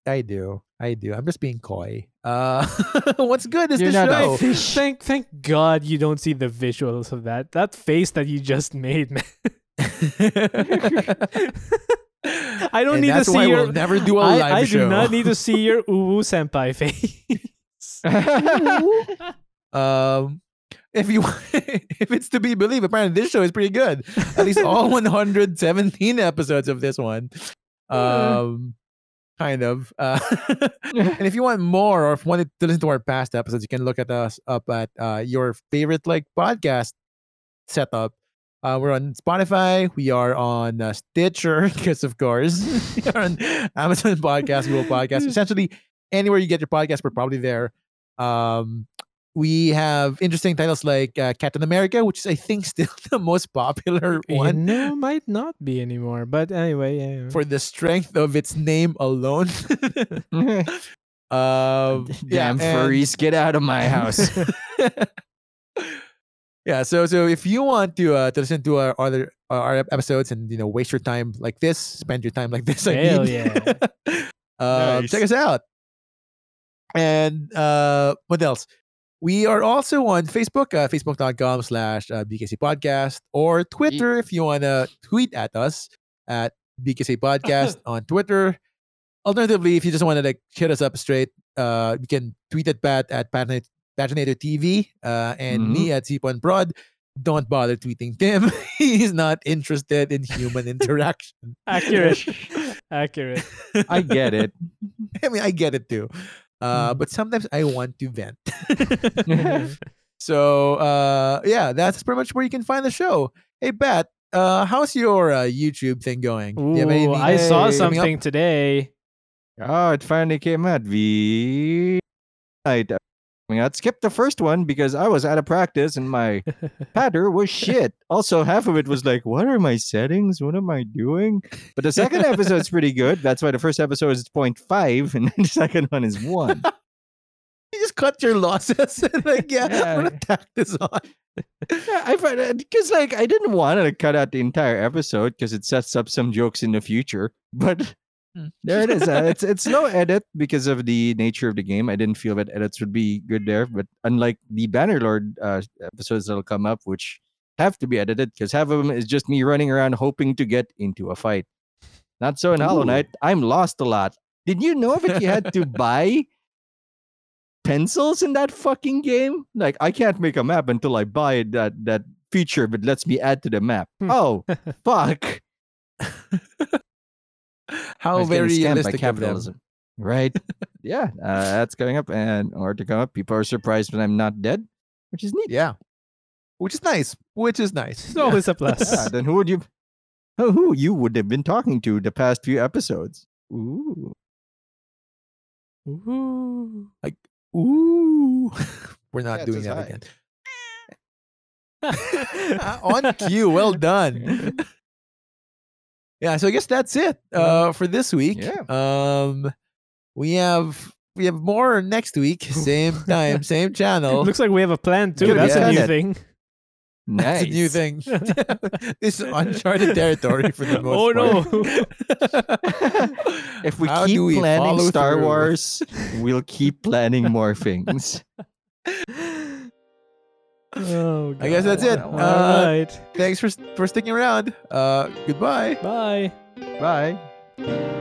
I do. I do. I'm just being coy. Uh, what's good is You're the show. Thank thank God you don't see the visuals of that. That face that you just made, man. I don't And need to see your we'll never do a I, live I show. do not need to see your uwu senpai face. um, if you if it's to be believed, apparently this show is pretty good. At least all 117 episodes of this one. Um, kind of. Uh, and if you want more, or if you want to listen to our past episodes, you can look at us up at uh, your favorite like podcast setup. Uh, we're on Spotify. We are on uh, Stitcher, because of course, we are on Amazon Podcast, Google Podcast. Essentially, anywhere you get your podcast, we're probably there. Um, we have interesting titles like uh, Captain America, which is I think still the most popular one know, might not be anymore. But anyway, yeah. for the strength of its name alone. um, yeah, Damn and- furries, get out of my house. yeah, so so if you want to uh, to listen to our other our episodes and you know waste your time like this, spend your time like this, I Hell mean, yeah. uh, Nice. check us out. And uh, what else? We are also on Facebook, uh, facebook.com slash uh, BKC Podcast, or Twitter if you want to tweet at us at BKC Podcast on Twitter. Alternatively, if you just want to like hit us up straight, uh, you can tweet at Pat at Patinator TV uh, and me at Zipon Prod. Don't bother tweeting Tim. He's not interested in human interaction. Accurate. Accurate. I get it. I mean, I get it too. Uh, but sometimes I want to vent. so uh, yeah, that's pretty much where you can find the show. Hey, Bat, uh, how's your uh, YouTube thing going? Do you have Ooh, anything I saw Hey. coming something today. Oh, it finally came out. V night coming out. Skip the first one because I was out of practice and my patter was shit. Also, half of it was like, what are my settings? What am I doing? But the second episode's pretty good. That's why the first episode is 0.5 and the second one is 1. You just cut your losses. like, yeah, Yeah. I'm gonna tack this on. Yeah, I find it because like I didn't want to cut out the entire episode because it sets up some jokes in the future. But. There it is. Uh, it's it's no edit because of the nature of the game. I didn't feel that edits would be good there. But unlike the Bannerlord uh, episodes that'll come up, which have to be edited because half of them is just me running around hoping to get into a fight. Not so in Hollow Knight. I'm lost a lot. Did you know that you had to buy pencils in that fucking game? Like I can't make a map until I buy that that feature that lets me add to the map. Hmm. oh, fuck. How I was getting very scammed by realistic capitalism. Right. yeah, uh, that's coming up and or to come up. People are surprised when I'm not dead, which is neat. Yeah. Which is nice. Which is nice. It's always a plus. Yeah, then who would you who who you would have been talking to the past few episodes? Ooh. Ooh. Like ooh. We're not Yeah, doing that hi. again. On cue. Well done. Yeah, so I guess that's it uh, for this week. Yeah. Um, we have we have more next week, same time, same channel. Looks like we have a plan too. Good, That's a new thing. Nice. A new thing. this is uncharted territory for the most Oh part. no. if we How keep we planning Star through? Wars, we'll keep planning more things. Oh, I guess that's it. All Uh, right. Thanks for for sticking around. Uh, goodbye. Bye. Bye.